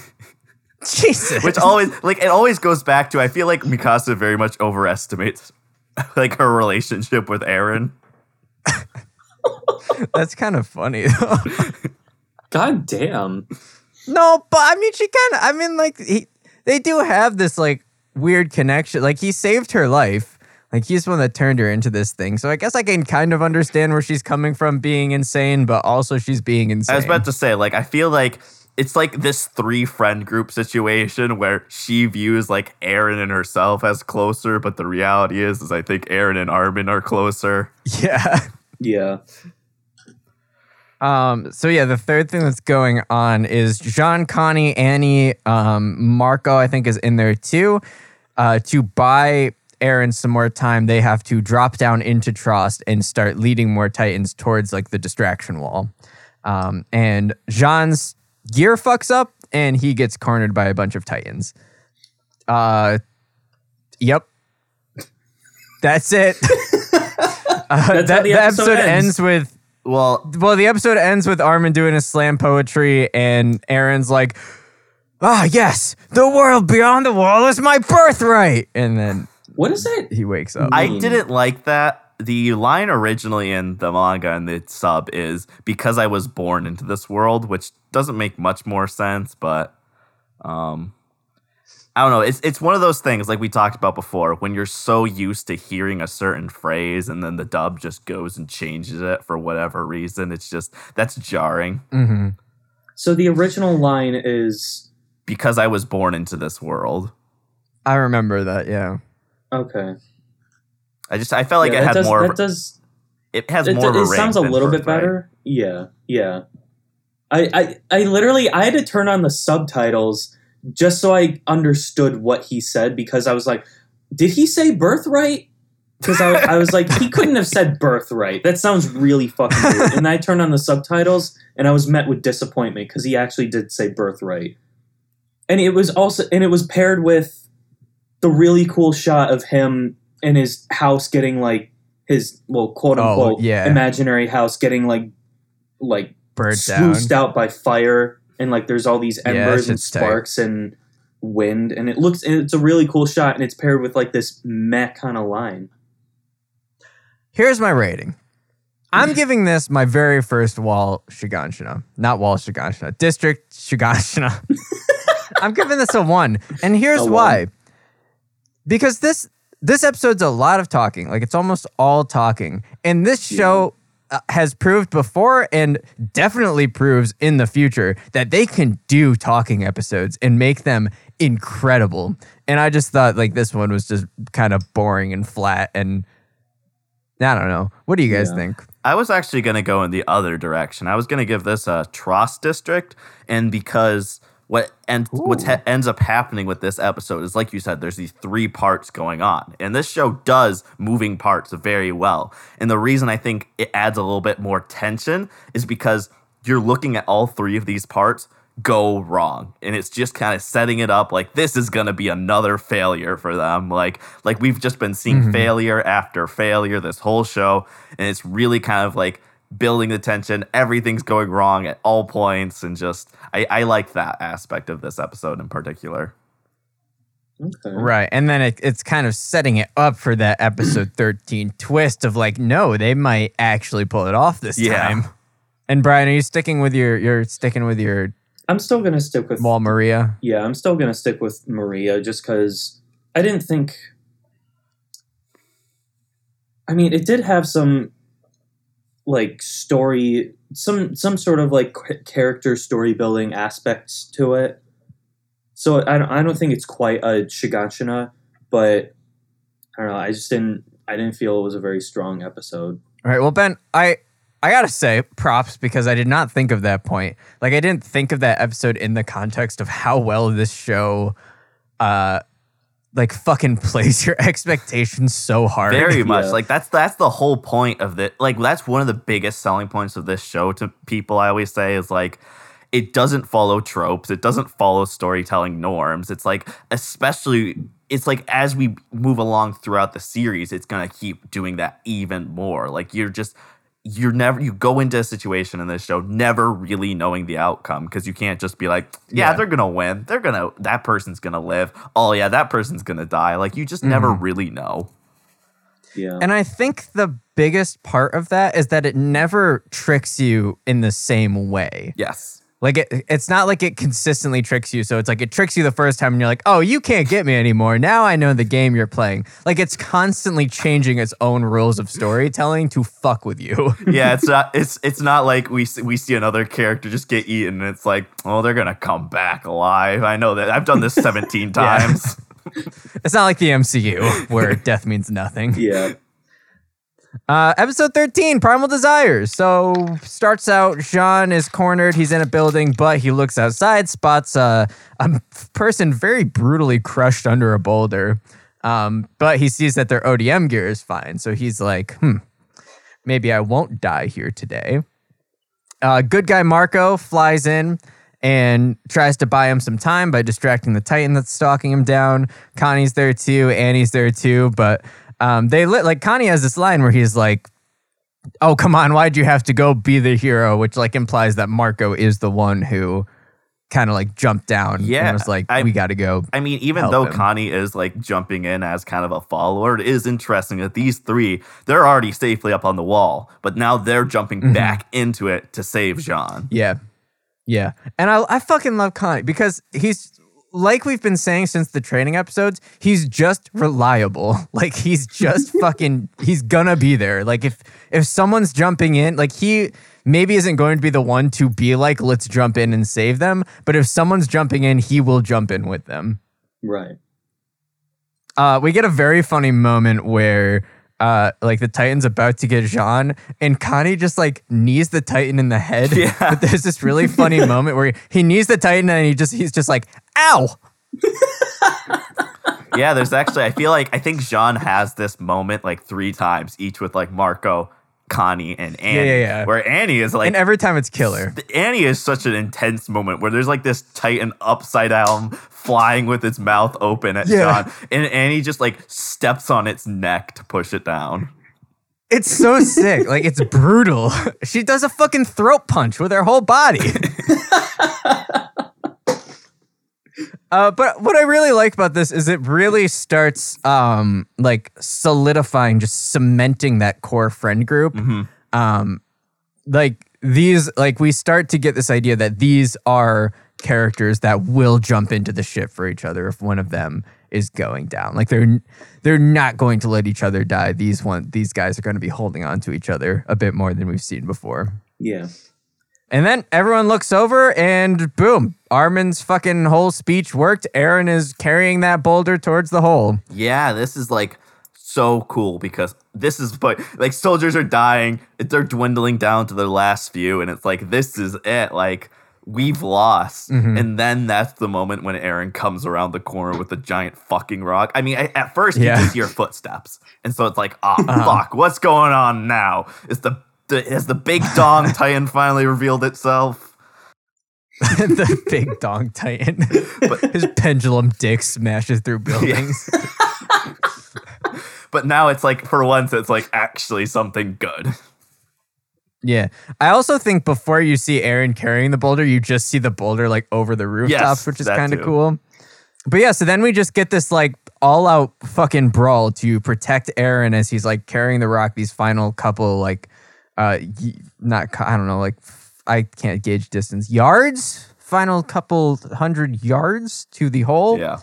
Jesus. Which always like it always goes back to I feel like Mikasa very much overestimates like her relationship with Eren. That's kind of funny though. (laughs) God damn. no, but I mean, she kind of. I mean, like he, they do have this like weird connection. Like he saved her life. Like he's the one that turned her into this thing. So I guess I can kind of understand where she's coming from, being insane, but also she's being insane. I was about to say, like, I feel like it's like this three friend group situation where she views like Eren and herself as closer, but the reality is, is I think Eren and Armin are closer. (laughs) yeah. Yeah. Um, so yeah, the third thing that's going on is Jean, Connie, Annie, um, Marco, I think is in there too. Uh, to buy Eren some more time, they have to drop down into Trost and start leading more Titans towards like the distraction wall. Um, and Jean's gear fucks up and he gets cornered by a bunch of Titans. Uh, yep. (laughs) That's it. (laughs) Uh, That's how that, the the episode episode ends. ends with Well, well, the episode ends with Armin doing a slam poetry, and Eren's like, "Ah, yes, the world beyond the wall is my birthright." And then What is it? he wakes up. I didn't like that. The line originally in the manga and the sub is because I was born into this world, which doesn't make much more sense, but Um, I don't know. It's it's one of those things like we talked about before. When you're so used to hearing a certain phrase and then the dub just goes and changes it for whatever reason, it's just that's jarring. hmm So the original line is Because I was born into this world. I remember that. Yeah. okay. I just I felt like Yeah, it that had does, more. That Of, does. it has It, more of a it ring sounds a little bit Birthright. better. Yeah, yeah. I, I, I literally I had to turn on the subtitles just so I understood what he said because I was like, did he say birthright? Because I, I was like, he couldn't have said birthright. That sounds really fucking weird. And I turned on the subtitles and I was met with disappointment because he actually did say birthright. And it was also and it was paired with the really cool shot of him in his house getting like his well quote Oh, unquote yeah. imaginary house getting like like Bird down. out by fire and like there's all these Yeah, embers and shit's tight. sparks and wind and it looks and it's a really cool shot and it's paired with like this meh kind of line Here's my rating. I'm (laughs) giving this my very first wall Shiganshina. Not wall Shiganshina. District Shiganshina. (laughs) I'm giving this a one. And here's A one. why. Because this this episode's a lot of talking. Like it's almost all talking. And this show Uh, has proved before and definitely proves in the future that they can do talking episodes and make them incredible. And I just thought like this one was just kind of boring and flat and I don't know. What do you guys Yeah. think? I was actually going to go in the other direction. I was going to give this a Trost district, and because what and what ha- ends up happening with this episode is, like you said, there's these three parts going on, and this show does moving parts very well. And the reason I think it adds a little bit more tension is because you're looking at all three of these parts go wrong. And it's just kind of setting it up like this is going to be another failure for them. Like like we've just been seeing mm-hmm. failure after failure this whole show. And it's really kind of like building the tension everything's going wrong at all points and just i i like that aspect of this episode in particular okay Right. And then it, it's kind of setting it up for that episode (clears throat) 13 twist of like, no, they might actually pull it off this Yeah. time. And Brian, are you sticking with your you're sticking with your i'm still gonna stick with Wall Maria? yeah i'm still gonna stick with maria just because i didn't think i mean it did have some like story some some sort of like character story building aspects to it so i don't, I don't think it's quite a shiganshina but i don't know i just didn't i didn't feel it was a very strong episode All right. Well, Ben, I I gotta say props because I did not think of that point. Like I didn't think of that episode in the context of how well this show uh like fucking place your (laughs) expectations so hard. very much Yeah. like that's that's the whole point of the like that's one of the biggest selling points of this show to people i always say is like it doesn't follow tropes it doesn't follow storytelling norms it's like especially it's like as we move along throughout the series it's gonna keep doing that even more like you're just you're never you go into a situation in this show never really knowing the outcome because you can't just be like yeah, Yeah. they're gonna win. They're gonna that person's gonna live. Oh yeah that person's gonna die. Like you just never mm-hmm. really know. Yeah. And I think the biggest part of that is that it never tricks you in the same way. yes Like it, it's not like it consistently tricks you. So it's like it tricks you the first time and you're like, oh, you can't get me anymore. Now I know the game you're playing. Like it's constantly changing its own rules of storytelling to fuck with you. (laughs) yeah, it's not. It's it's not like we we see another character just get eaten. and It's like, oh, they're gonna come back alive. I know that. I've done this (laughs) seventeen times. (laughs) it's not like the MCU where death means nothing. yeah Uh, episode 13, Primal Desires. So starts out, Jean is cornered. He's in a building, but he looks outside, spots uh, a person very brutally crushed under a boulder. Um, but he sees that their ODM gear is fine. So he's like, hmm, maybe I won't die here today. Uh, good guy Marco flies in and tries to buy him some time by distracting the Titan that's stalking him down. Connie's there too. Annie's there too. But um, they lit like Connie has this line where he's like, "Oh come on, why'd you have to go be the hero?" Which like implies that Marco is the one who kind of like jumped down. Yeah, and was like, I- "We got to go." I mean, even though him. Connie is like jumping in as kind of a follower, it is interesting that these three they're already safely up on the wall, but now they're jumping Mm-hmm. back into it to save Jean. Yeah. Yeah. And I, I fucking love Connie because he's like we've been saying since the training episodes, he's just reliable. (laughs) Like he's just (laughs) fucking he's gonna be there. Like if if someone's jumping in, like he maybe isn't going to be the one to be like, let's jump in and save them. But if someone's jumping in, he will jump in with them. Right. Uh, we get a very funny moment where uh, like the Titan's about to get Jean, and Connie just like knees the Titan in the head. (laughs) Yeah. But there's this really funny moment where he knees the Titan and he just he's just like, ow. (laughs) Yeah, there's actually I feel like I think Jean has this moment like three times, each with like Marco, Connie, and Annie. yeah, yeah. Where Annie is like And every time it's killer. Annie is such an intense moment where there's like this Titan upside down flying with its mouth open at Yeah. John, and Annie just like steps on its neck to push it down. It's so sick. Like it's brutal. (laughs) She does a fucking throat punch with her whole body. (laughs) Uh, but what I really like about this is it really starts um, like solidifying, just cementing that core friend group. Um, like these, like we start to get this idea that these are characters that will jump into the ship for each other if one of them is going down. Like they're they're not going to let each other die. These one these guys are going to be holding on to each other a bit more than we've seen before. Yeah. And then everyone looks over and boom, Armin's fucking whole speech worked. Eren is carrying that boulder towards the hole. Yeah, this is like so cool because this is but like soldiers are dying, they're dwindling down to their last few, and it's like this is it. Like we've lost, and then that's the moment when Eren comes around the corner with a giant fucking rock. I mean, I, at first Yeah. you just hear footsteps, and so it's like, ah, fuck, what's going on now? Is the, the has the big dong (laughs) titan finally revealed itself? (laughs) the big dong titan. But (laughs) his pendulum dick smashes through (laughs) buildings. But now it's like for once it's like actually something good. Yeah. I also think before you see Eren carrying the boulder, you just see the boulder like over the rooftops, Yes, which is kind of cool. But yeah, so then we just get this like all out fucking brawl to protect Eren as he's like carrying the rock these final couple like uh not I don't know like I can't gauge distance yards final couple hundred yards to the hole Yeah.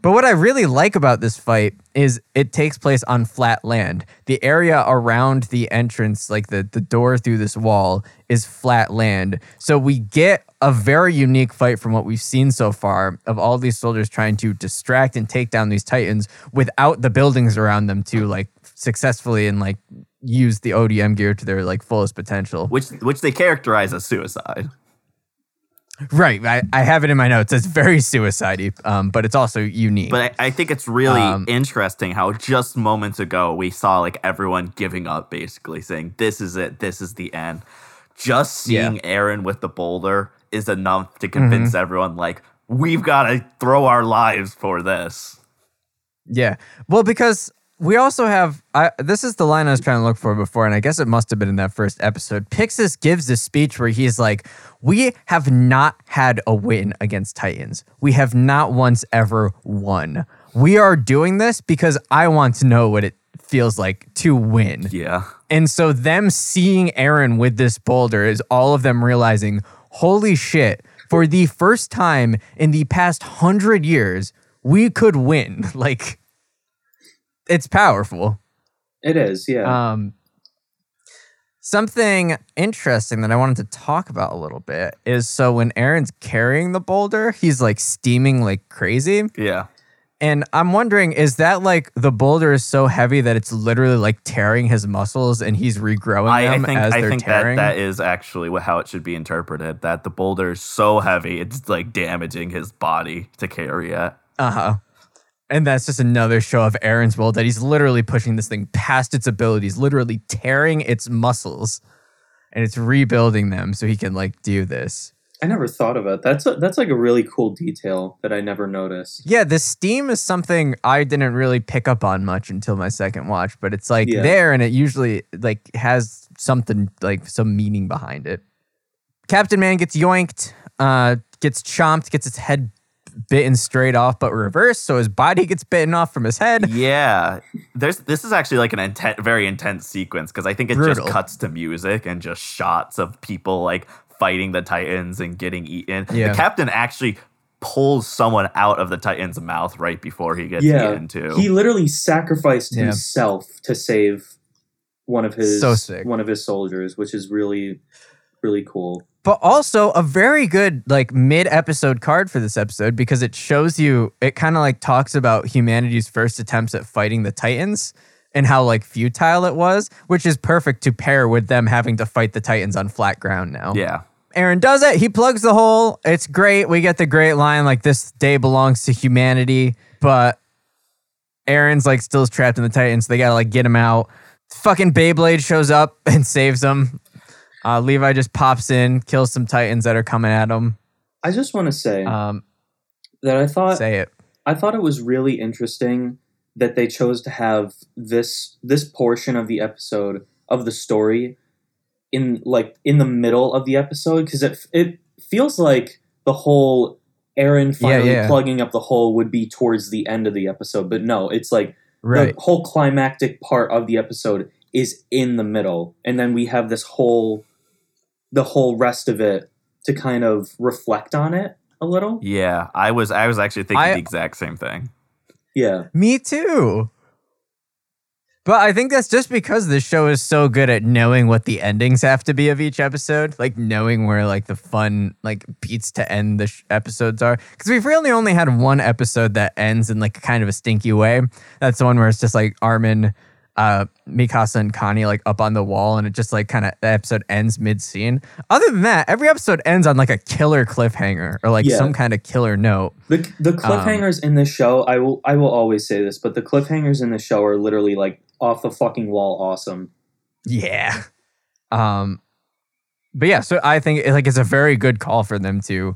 but what I really like about this fight is it takes place on flat land. The area around the entrance, like the, the door through this wall, is flat land. So we get a very unique fight from what we've seen so far of all these soldiers trying to distract and take down these titans without the buildings around them to like successfully and like use the ODM gear to their like fullest potential. Which which they characterize as suicide. Right. I, I have it in my notes. It's very suicide um, but it's also unique. But I, I think it's really Um, interesting how just moments ago we saw like everyone giving up, basically saying, "This is it. This is the end." Just seeing Yeah. Eren with the boulder is enough to Mm-hmm. convince everyone, like, we've got to throw our lives for this. Yeah. Well, because we also have I this is the line I was trying to look for before, and I guess it must have been in that first episode. Pixis gives this speech where he's like, We have not had a win against Titans. We have not once ever won. We are doing this because I want to know what it feels like to win. Yeah. And so them seeing Eren with this boulder is all of them realizing, holy shit, for the first time in the past hundred years, we could win. (laughs) Like it's powerful. It is, yeah. Um something interesting that I wanted to talk about a little bit is so when Eren's carrying the boulder, he's like steaming like crazy. Yeah. And I'm wondering, is that like the boulder is so heavy that it's literally like tearing his muscles and he's regrowing I, I them think as I they're think that tearing? that is actually how it should be interpreted. That the boulder is so heavy, it's like damaging his body to carry it. Uh huh. And that's just another show of Eren's will that he's literally pushing this thing past its abilities, literally tearing its muscles, and it's rebuilding them so he can like do this. I never thought of it. That's a, that's like a really cool detail that I never noticed. Yeah, the steam is something I didn't really pick up on much until my second watch, but it's like Yeah. there and it usually like has something like some meaning behind it. Captain Man gets yoinked, uh, gets chomped, gets its head bitten straight off, but reversed, so his body gets bitten off from his head. (laughs) Yeah, there's this is actually like an intent, very intense sequence because I think it Brutal. just cuts to music and just shots of people like fighting the titans and getting eaten. Yeah. The captain actually pulls someone out of the Titan's mouth right before he gets yeah, eaten too. he literally sacrificed Yeah. himself to save one of his So sick. one of his soldiers, which is really really cool. But also a very good like mid episode card for this episode because it shows you it kind of like talks about humanity's first attempts at fighting the titans and how like futile it was which is perfect to pair with them having to fight the titans on flat ground now. Yeah. Eren does it. He plugs the hole. It's great. We get the great line like this day belongs to humanity but Eren's like still trapped in the titans so they gotta like get him out. Fucking beyblade shows up and saves him uh, Levi just pops in, kills some titans that are coming at him. I just want to say Um, that I thought say it. I thought it was really interesting that they chose to have this this portion of the episode of the story in like in the middle of the episode because it it feels like the whole Eren finally yeah. plugging up the hole would be towards the end of the episode, but no, it's like Right. the whole climactic part of the episode is in the middle, and then we have this whole the whole rest of it to kind of reflect on it a little. Yeah. I was I was actually thinking I- the exact same thing. Yeah. Me too. But I think that's just because this show is so good at knowing what the endings have to be of each episode, like knowing where like the fun like beats to end the sh- episodes are. Because we've really only had one episode that ends in like kind of a stinky way. That's the one where it's just like Armin, uh, Mikasa, and Connie like up on the wall, and it just like kind of the episode ends mid scene. Other than that, every episode ends on like a killer cliffhanger or like Yeah. some kind of killer note. The Um, the cliffhangers in this show, I will I will always say this, but the cliffhangers in this show are literally like off the fucking wall awesome. Yeah. Um but yeah, so I think like it's a very good call for them to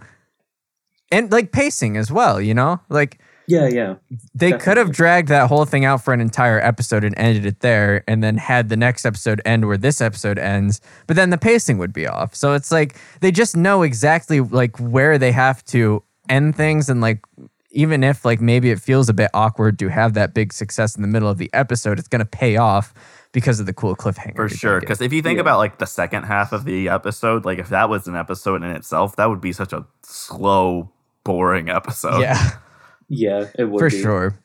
and like pacing as well, you know? Like Yeah, yeah. they could have dragged that whole thing out for an entire episode and ended it there and then had the next episode end where this episode ends, but then the pacing would be off. So it's like they just know exactly like where they have to end things and like even if like maybe it feels a bit awkward to have that big success in the middle of the episode, it's going to pay off because of the cool cliffhanger. For sure. Because if you think Yeah. about like the second half of the episode, like if that was an episode in itself, that would be such a slow, boring episode. yeah. (laughs) Yeah, it would for be. sure.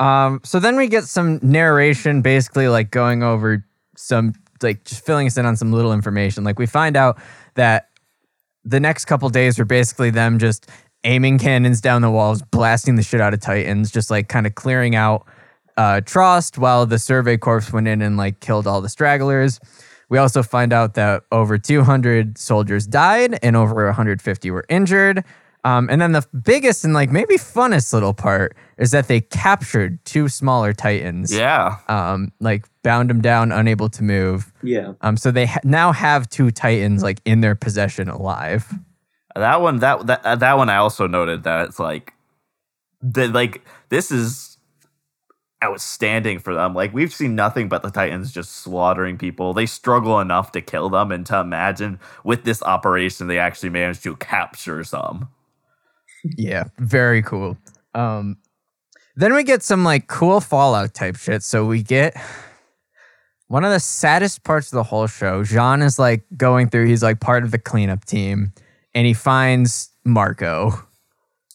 Um, so then we get some narration, basically like going over some, like just filling us in on some little information. Like we find out that the next couple days were basically them just aiming cannons down the walls, blasting the shit out of Titans, just like kind of clearing out uh, Trost while the Survey Corps went in and like killed all the stragglers. We also find out that over 200 soldiers died and over 150 were injured. Um, and then the biggest and like maybe funnest little part is that they captured two smaller Titans. Yeah. Um, like bound them down, unable to move. Yeah. Um, so they ha- now have two Titans like in their possession alive. That one, that that that one, I also noted that it's like, the like this is outstanding for them. Like we've seen nothing but the Titans just slaughtering people. They struggle enough to kill them, and to imagine with this operation they actually managed to capture some. Yeah, very cool. Um, then we get some like cool Fallout type shit. So we get one of the saddest parts of the whole show. Jean is like going through. He's like part of the cleanup team, and he finds Marco,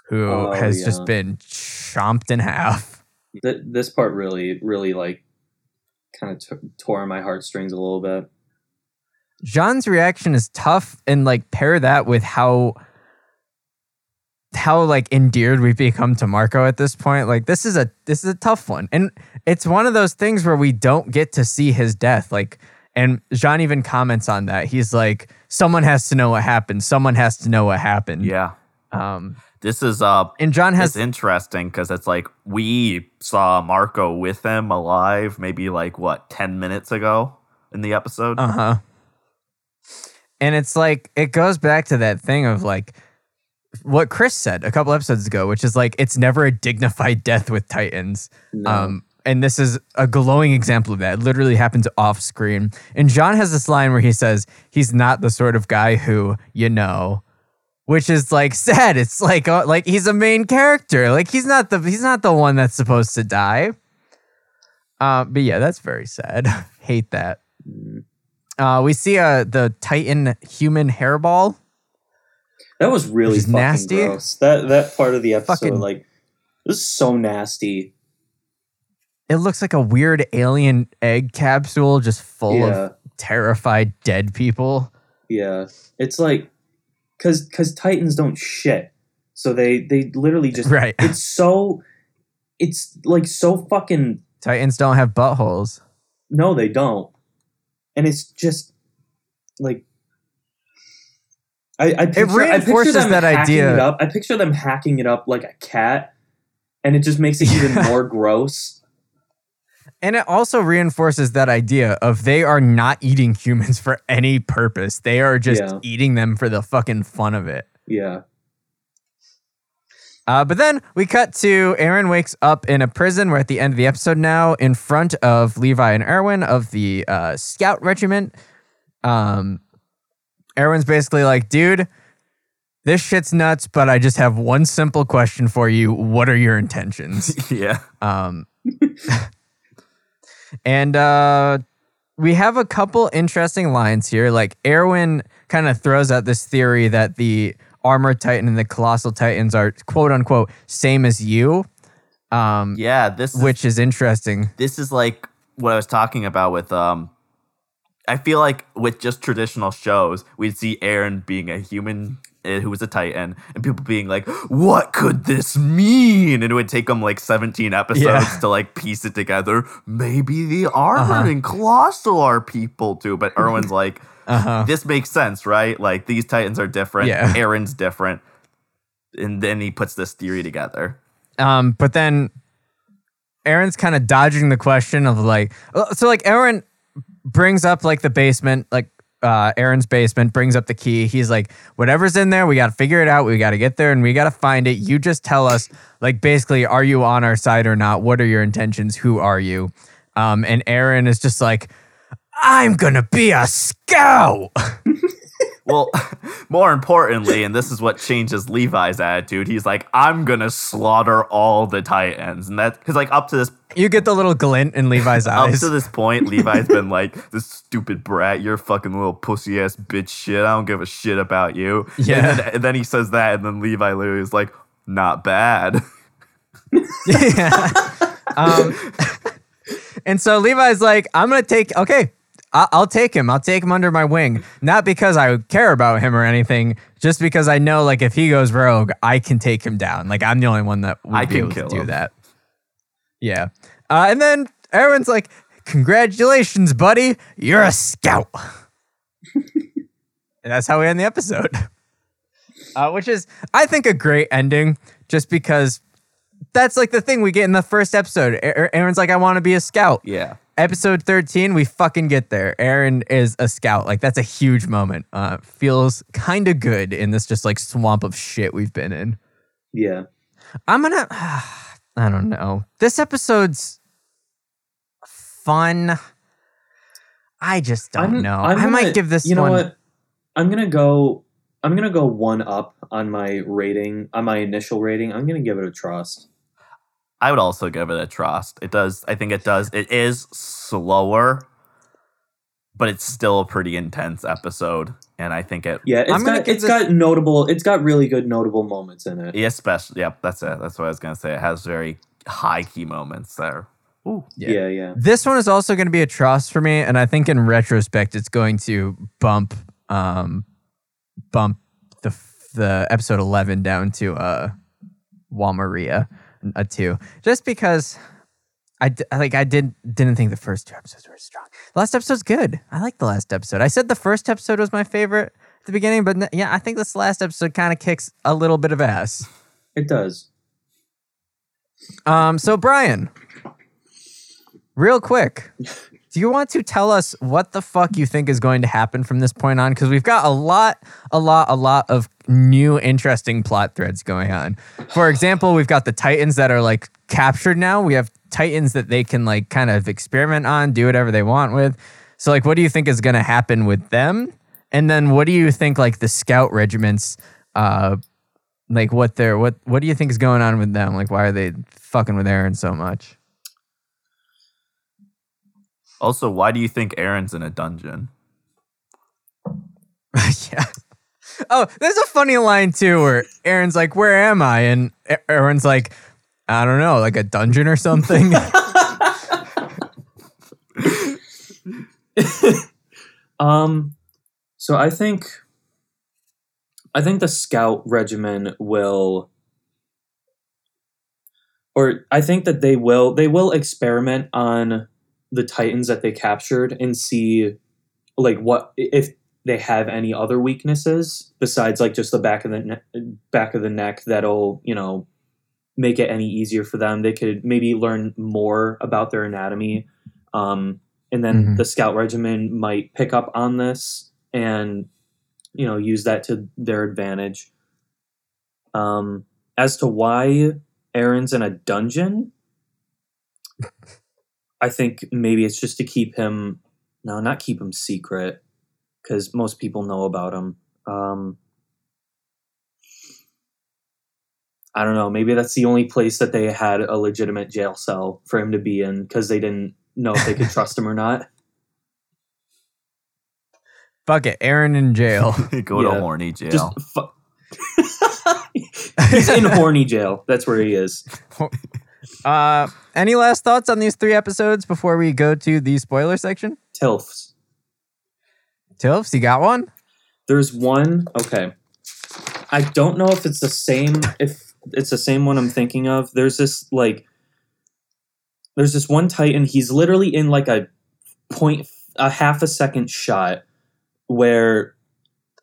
who Oh, has yeah. just been chomped in half. Th- this part really, really like kind of t- tore my heartstrings a little bit. Jean's reaction is tough, and like pair that with how how like endeared we've become to Marco at this point. Like this is a this is a tough one, and it's one of those things where we don't get to see his death. Like, and Jean even comments on that. He's like, "Someone has to know what happened. Someone has to know what happened." Yeah, Um, this is uh and John has interesting because it's like we saw Marco with him alive maybe like what 10 minutes ago in the episode. Uh huh. And it's like it goes back to that thing of like what Chris said a couple episodes ago, which is like it's never a dignified death with Titans. No. Um, and this is a glowing example of that. It literally happens off screen. And John has this line where he says he's not the sort of guy who you know, which is like sad. It's like uh, like he's a main character. Like he's not the he's not the one that's supposed to die. Uh, but yeah, that's very sad. (laughs) Hate that. Uh, we see uh, the Titan human hairball. That was really fucking nasty. gross. That that part of the episode, Fucking- like, was so nasty. It looks like a weird alien egg capsule just full Yeah. of terrified dead people. Yeah, it's like because because Titans don't shit, so they they literally just Right. (laughs) It's so it's like so fucking Titans don't have buttholes. no, they don't, and it's just like. I, I picture, I picture reinforces them that hacking idea. It up. I picture them hacking it up like a cat, and it just makes it even (laughs) more gross. And it also reinforces that idea of they are not eating humans (laughs) for any purpose. They are just Yeah. eating them for the fucking fun of it. Yeah, Uh, but then we cut to Eren wakes up in a prison. We're at the end of the episode now, in front of Levi and Erwin of the uh, Scout Regiment. Um, Erwin's basically like, dude, this shit's nuts, but I just have one simple question for you. What are your intentions? (laughs) yeah. Um, (laughs) and uh, we have a couple interesting lines here. Like Erwin kind of throws out this theory that the armored titan and the colossal titans are quote unquote same as you, um, Yeah. This is, which is interesting. this is like what I was talking about with um I feel like with just traditional shows, we'd see Eren being a human uh, who was a titan and people being like, "What could this mean?" And it would take them like 17 episodes Yeah. to like piece it together. Maybe the armored Uh-huh. and colossal are people too, but (laughs) Erwin's like, Uh huh. "This makes sense, right? Like these titans are different. Yeah. (laughs) Eren's different." And then he puts this theory together. Um, but then Eren's kind of dodging the question of like, uh, so like Eren brings up like the basement, like uh, Eren's basement, brings up the key. He's like, whatever's in there, we got to figure it out. We got to get there and we got to find it. You just tell us, like, basically, are you on our side or not? What are your intentions? Who are you? Um, and Eren is just like, I'm gonna be a scout. (laughs) Well, (laughs) more importantly, and this is what changes Levi's attitude, he's like, I'm gonna slaughter all the Titans. And that, because, like, up to this You get the little glint in Levi's (laughs) eyes. up to this point, Levi's been like, this stupid brat, you're fucking little pussy ass bitch shit. I don't give a shit about you. Yeah. And then, and then he says that, and then Levi literally is like, not bad. (laughs) yeah. Um, and so Levi's like, I'm gonna take. Okay, I- I'll take him. I'll take him under my wing. Not because I care about him or anything, just because I know, like, if he goes rogue, I can take him down. Like, I'm the only one that would I be can able kill to do him. that. Yeah. Uh, and then Eren's like, "Congratulations, buddy! You're a scout." (laughs) and that's how we end the episode. (laughs) Uh, which is, I think, a great ending, just because that's like the thing we get in the first episode. Eren's like, I want to be a scout. yeah. Episode 13, we fucking get there. Eren is a scout. Like, that's a huge moment. Uh, feels kind of good in this just like swamp of shit we've been in. Yeah. I'm gonna, (sighs) I don't know. This episode's fun. I just don't I'm- know. I'm I might gonna- give this You know one. what? I'm gonna go. I'm gonna go one up on my rating, on my initial rating. I'm gonna give it a Trost. I would also give it a Trost. It does, I think it does. It is slower, but it's still a pretty intense episode. And I think it, Yeah, it's I'm gonna got it's this- got notable. It's got really good notable moments in it. yeah, especially, yep, that's it. That's what I was going to say. It has very high key moments there. Ooh. Yeah. Yeah, yeah. This one is also going to be a Trost for me, and I think in retrospect, it's going to bump um, bump the the episode eleven down to uh, Wall Maria a two, just because I like I did didn't think the first two episodes were strong. The last episode's good. I like the last episode. I said the first episode was my favorite at the beginning, but n- yeah, I think this last episode kind of kicks a little bit of ass. It does. Um, so Brian, real quick, (laughs) do you want to tell us what the fuck you think is going to happen from this point on? Because we've got a lot, a lot, a lot of new interesting plot threads going on. For example, we've got the Titans that are like captured now. We have Titans that they can like kind of experiment on, do whatever they want with. So like, what do you think is going to happen with them? And then what do you think like the scout regiments? Uh, like what they're what what do you think is going on with them? Like why are they fucking with Eren so much? Also, why do you think Eren's in a dungeon? (laughs) yeah. Oh, there's a funny line too where Eren's like, "Where am I?" and Eren's like, "I don't know, like a dungeon or something." (laughs) Um, so I think, I think the scout regimen will, or I think that they will, they will experiment on the titans that they captured and see, like what if they have any other weaknesses besides like just the back of the ne- back of the neck that'll you know make it any easier for them. They could maybe learn more about their anatomy. Um, and then Mhm. the scout regiment might pick up on this and you know use that to their advantage um as to why Eren's in a dungeon i think maybe it's just to keep him no not keep him secret because most people know about him um i don't know maybe that's the only place that they had a legitimate jail cell for him to be in because they didn't know if they could trust him or (laughs) not Fuck it, Eren in jail. (laughs) Go Yeah. to horny jail. Just fu- (laughs) He's in horny jail. That's where he is. Uh, any last thoughts on these three episodes before we go to the spoiler section? Tilfs. Tilfs, you got one? There's one. Okay. I don't know if it's the same. If it's the same one I'm thinking of. There's this like. There's this one Titan. He's literally in like a point, a half a second shot, where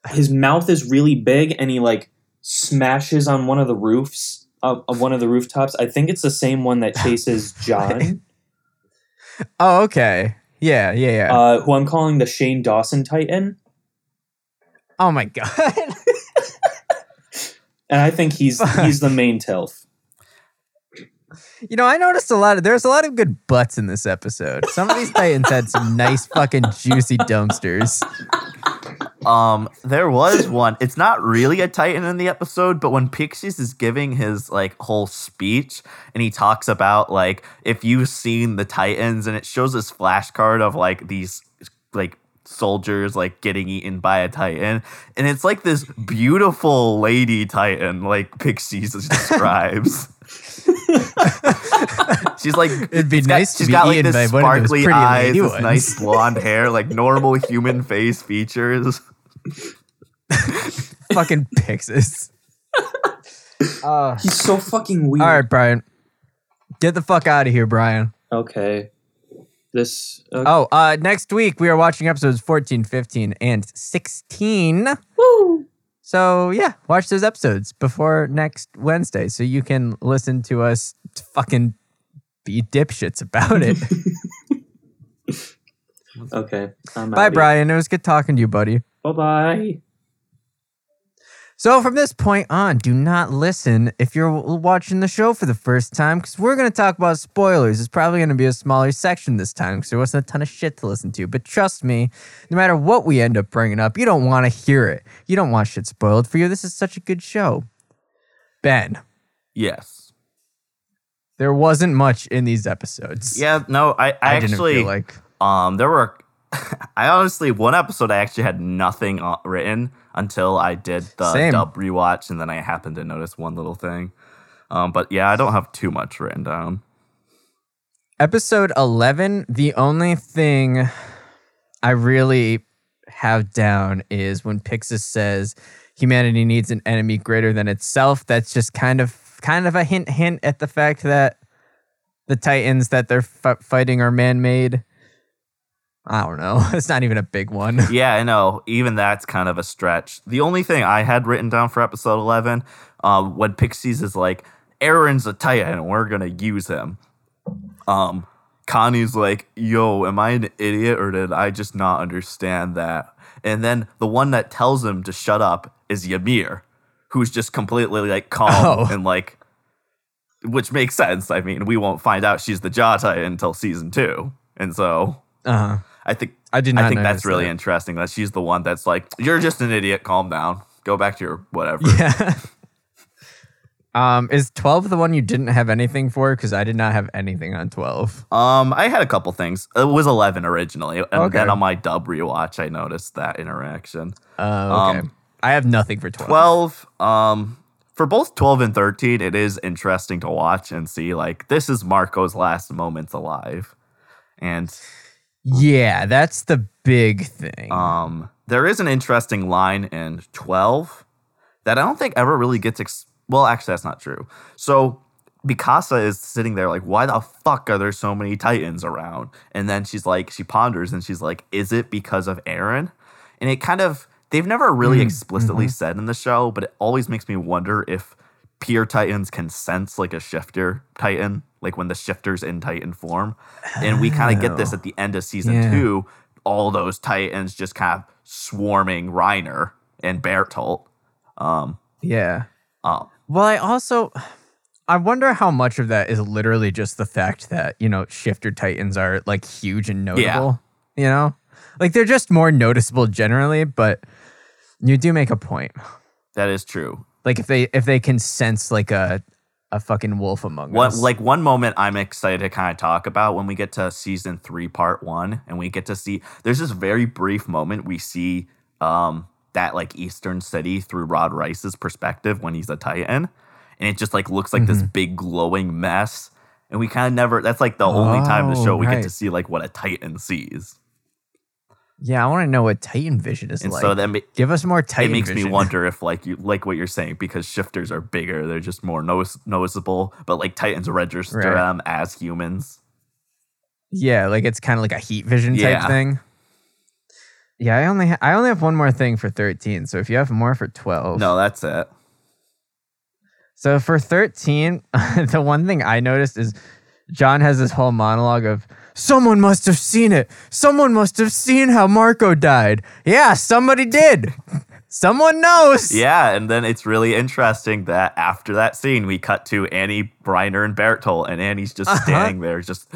his mouth is really big and he like smashes on one of the roofs of, of one of the rooftops. I think it's the same one that chases (laughs) Jean. Oh, okay. Yeah, yeah, yeah. uh, who I'm calling the Shane Dawson Titan, oh my god. (laughs) and I think he's he's the main Tilf. you know, I noticed a lot of there's a lot of good butts in this episode. Some of these titans had some nice fucking juicy dumpsters. Um, there was one. It's not really a Titan in the episode, but when Pixis is giving his like whole speech and he talks about like if you've seen the Titans and it shows this flashcard of like these like soldiers like getting eaten by a Titan, and it's like this beautiful lady Titan, like Pixis (laughs) describes. (laughs) She's like It'd be she's got- to she's be got like this by one of those sparkly eyes, this ones. nice blonde hair, like normal human face features. (laughs) fucking Pixis. (laughs) Uh, He's so fucking weird. all right, Brian. Get the fuck out of here, Brian. Okay. This. Uh, Oh, uh, next week we are watching episodes 14, 15, and 16. Woo! So, yeah, watch those episodes before next Wednesday so you can listen to us fucking be dipshits about it. (laughs) Okay. I'm Bye, Brian. It was good talking to you, buddy. Bye bye. So, from this point on, do not listen if you're watching the show for the first time because we're going to talk about spoilers. It's probably going to be a smaller section this time because there wasn't a ton of shit to listen to. But trust me, no matter what we end up bringing up, you don't want to hear it. You don't want shit spoiled for you. This is such a good show. Ben, Yes. there wasn't much in these episodes. Yeah, no, I, I, I, didn't actually feel like. um there were (laughs) I honestly one episode I actually had nothing uh, written until I did the Same. dub rewatch and then I happened to notice one little thing. Um but yeah, I don't have too much written down. Episode 11, the only thing I really have down is when Pixis says humanity needs an enemy greater than itself. That's just kind of kind of a hint hint at the fact that the titans that they're f- fighting are man-made. I don't know. (laughs) It's not even a big one. (laughs) Yeah, I know. Even that's kind of a stretch. The only thing I had written down for episode 11, um, when Pixis is like, Eren's a Titan and we're going to use him. Um, Connie's like, yo, am I an idiot or did I just not understand that? And then the one that tells him to shut up is Ymir, who's just completely like calm Oh. and like, which makes sense. I mean, we won't find out she's the Jaw Titan until season two. And so Uh-huh. I think I did I think that's really that. interesting that she's the one that's like, you're just an idiot. Calm down. Go back to your whatever. Yeah. (laughs) um, is 12 the one you didn't have anything for? Because I did not have anything on 12. Um, I had a couple things. It was 11 originally, and Okay. then on my dub rewatch, I noticed that interaction. Uh, okay. Um, I have nothing for 12. 12 um for both 12 and 13 it is interesting to watch and see like this is marco's last moments alive and yeah, that's the big thing. um there is an interesting line in 12 that i don't think ever really gets ex- well actually that's not true so Mikasa is sitting there like, why the fuck are there so many Titans around? And then she's like, she ponders and she's like, is it because of Eren? And it kind of, they've never really explicitly said in the show, but it always makes me wonder if pure Titans can sense like a shifter Titan, like when the shifter's in Titan form. And we kind of get this at the end of season Yeah. two, all those Titans just kind of swarming Reiner and Bertolt. Um, yeah. um, Well, I also I wonder how much of that is literally just the fact that, you know, shifter titans are like huge and notable. yeah. You know? Like they're just more noticeable generally, but you do make a point. that is true. Like if they if they can sense like a a fucking wolf among What us. like one moment I'm excited to kind of talk about when we get to season three, part one, and we get to see there's this very brief moment we see um that like Eastern city through Rod Reiss's perspective when he's a Titan. And it just like looks like this big glowing mess. And we kind of never that's like the only time the Oh, show we get to see like what a Titan sees. Yeah, I want to know what Titan vision is And like. so that ma- Give us more Titan. it makes vision. me wonder if like you like what you're saying because shifters are bigger, they're just more notice- noticeable, but like Titans register Right. them as humans. Yeah, like it's kind of like a heat vision type Yeah. thing. Yeah, I only ha- I only have one more thing for 13. So if you have more for 12. No, that's it. So for 13, (laughs) the one thing I noticed is Jean has this whole monologue of someone must have seen it. Someone must have seen how Marco died. Yeah, somebody did. (laughs) Someone knows. Yeah, and then it's really interesting that after that scene, we cut to Annie, Reiner, and Bertolt, and Annie's just Uh-huh. standing there, just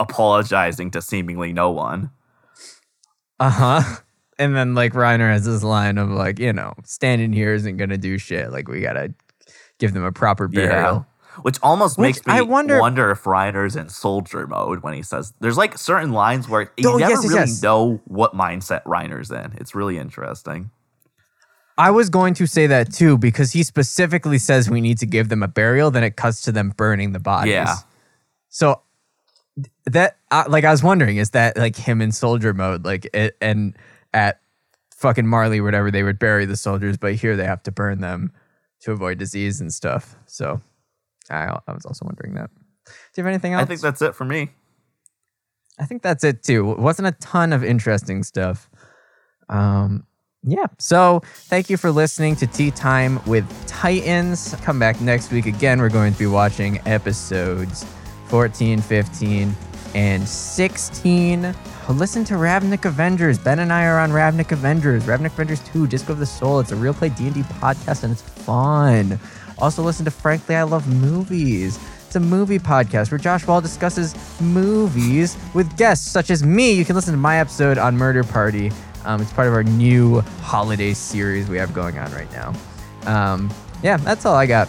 apologizing to seemingly no one. Uh-huh. And then like Reiner has this line of like, you know, standing here isn't gonna do shit. Like we gotta give them a proper burial. Which almost Which makes me I wonder- wonder, if Reiner's in soldier mode when he says there's like certain lines where you Oh, never yes, really yes. know what mindset Reiner's in. It's really interesting. I was going to say that too because he specifically says we need to give them a burial. Then it cuts to them burning the bodies. Yeah. So that, uh, like, I was wondering, is that like him in soldier mode? Like, it, and at fucking Marley, whatever, they would bury the soldiers, but here they have to burn them to avoid disease and stuff. So I, I was also wondering that. Do you have anything else? I think that's it for me. I think that's it too. It wasn't a ton of interesting stuff. Um, yeah. So thank you for listening to Tea Time with Titans. Come back next week again. We're going to be watching episodes 14, 15, and 16. Listen to Ravnik Avengers. Ben and I are on Ravnik Avengers. Ravnik Avengers 2, Disco of the Soul. It's a real play D&D podcast and it's fun. Also listen to Frankly I Love Movies. It's a movie podcast where Josh Wall discusses movies with guests such as me. You can listen to my episode on Murder Party. Um, it's part of our new holiday series we have going on right now. Um, yeah, that's all I got.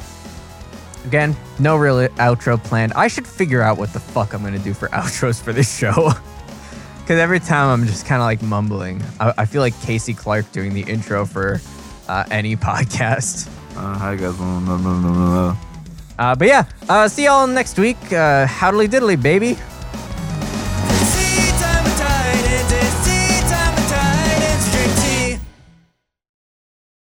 Again, no real outro planned. I should figure out what the fuck I'm gonna do for (laughs) outros for this show. (laughs) Because every time I'm just kind of like mumbling. I, I feel like Casey Clark doing the intro for uh, any (laughs) podcast. Uh, hi guys. No, no, no, no, no. Uh, but yeah, uh, see y'all next week. Uh, howdly diddly, baby.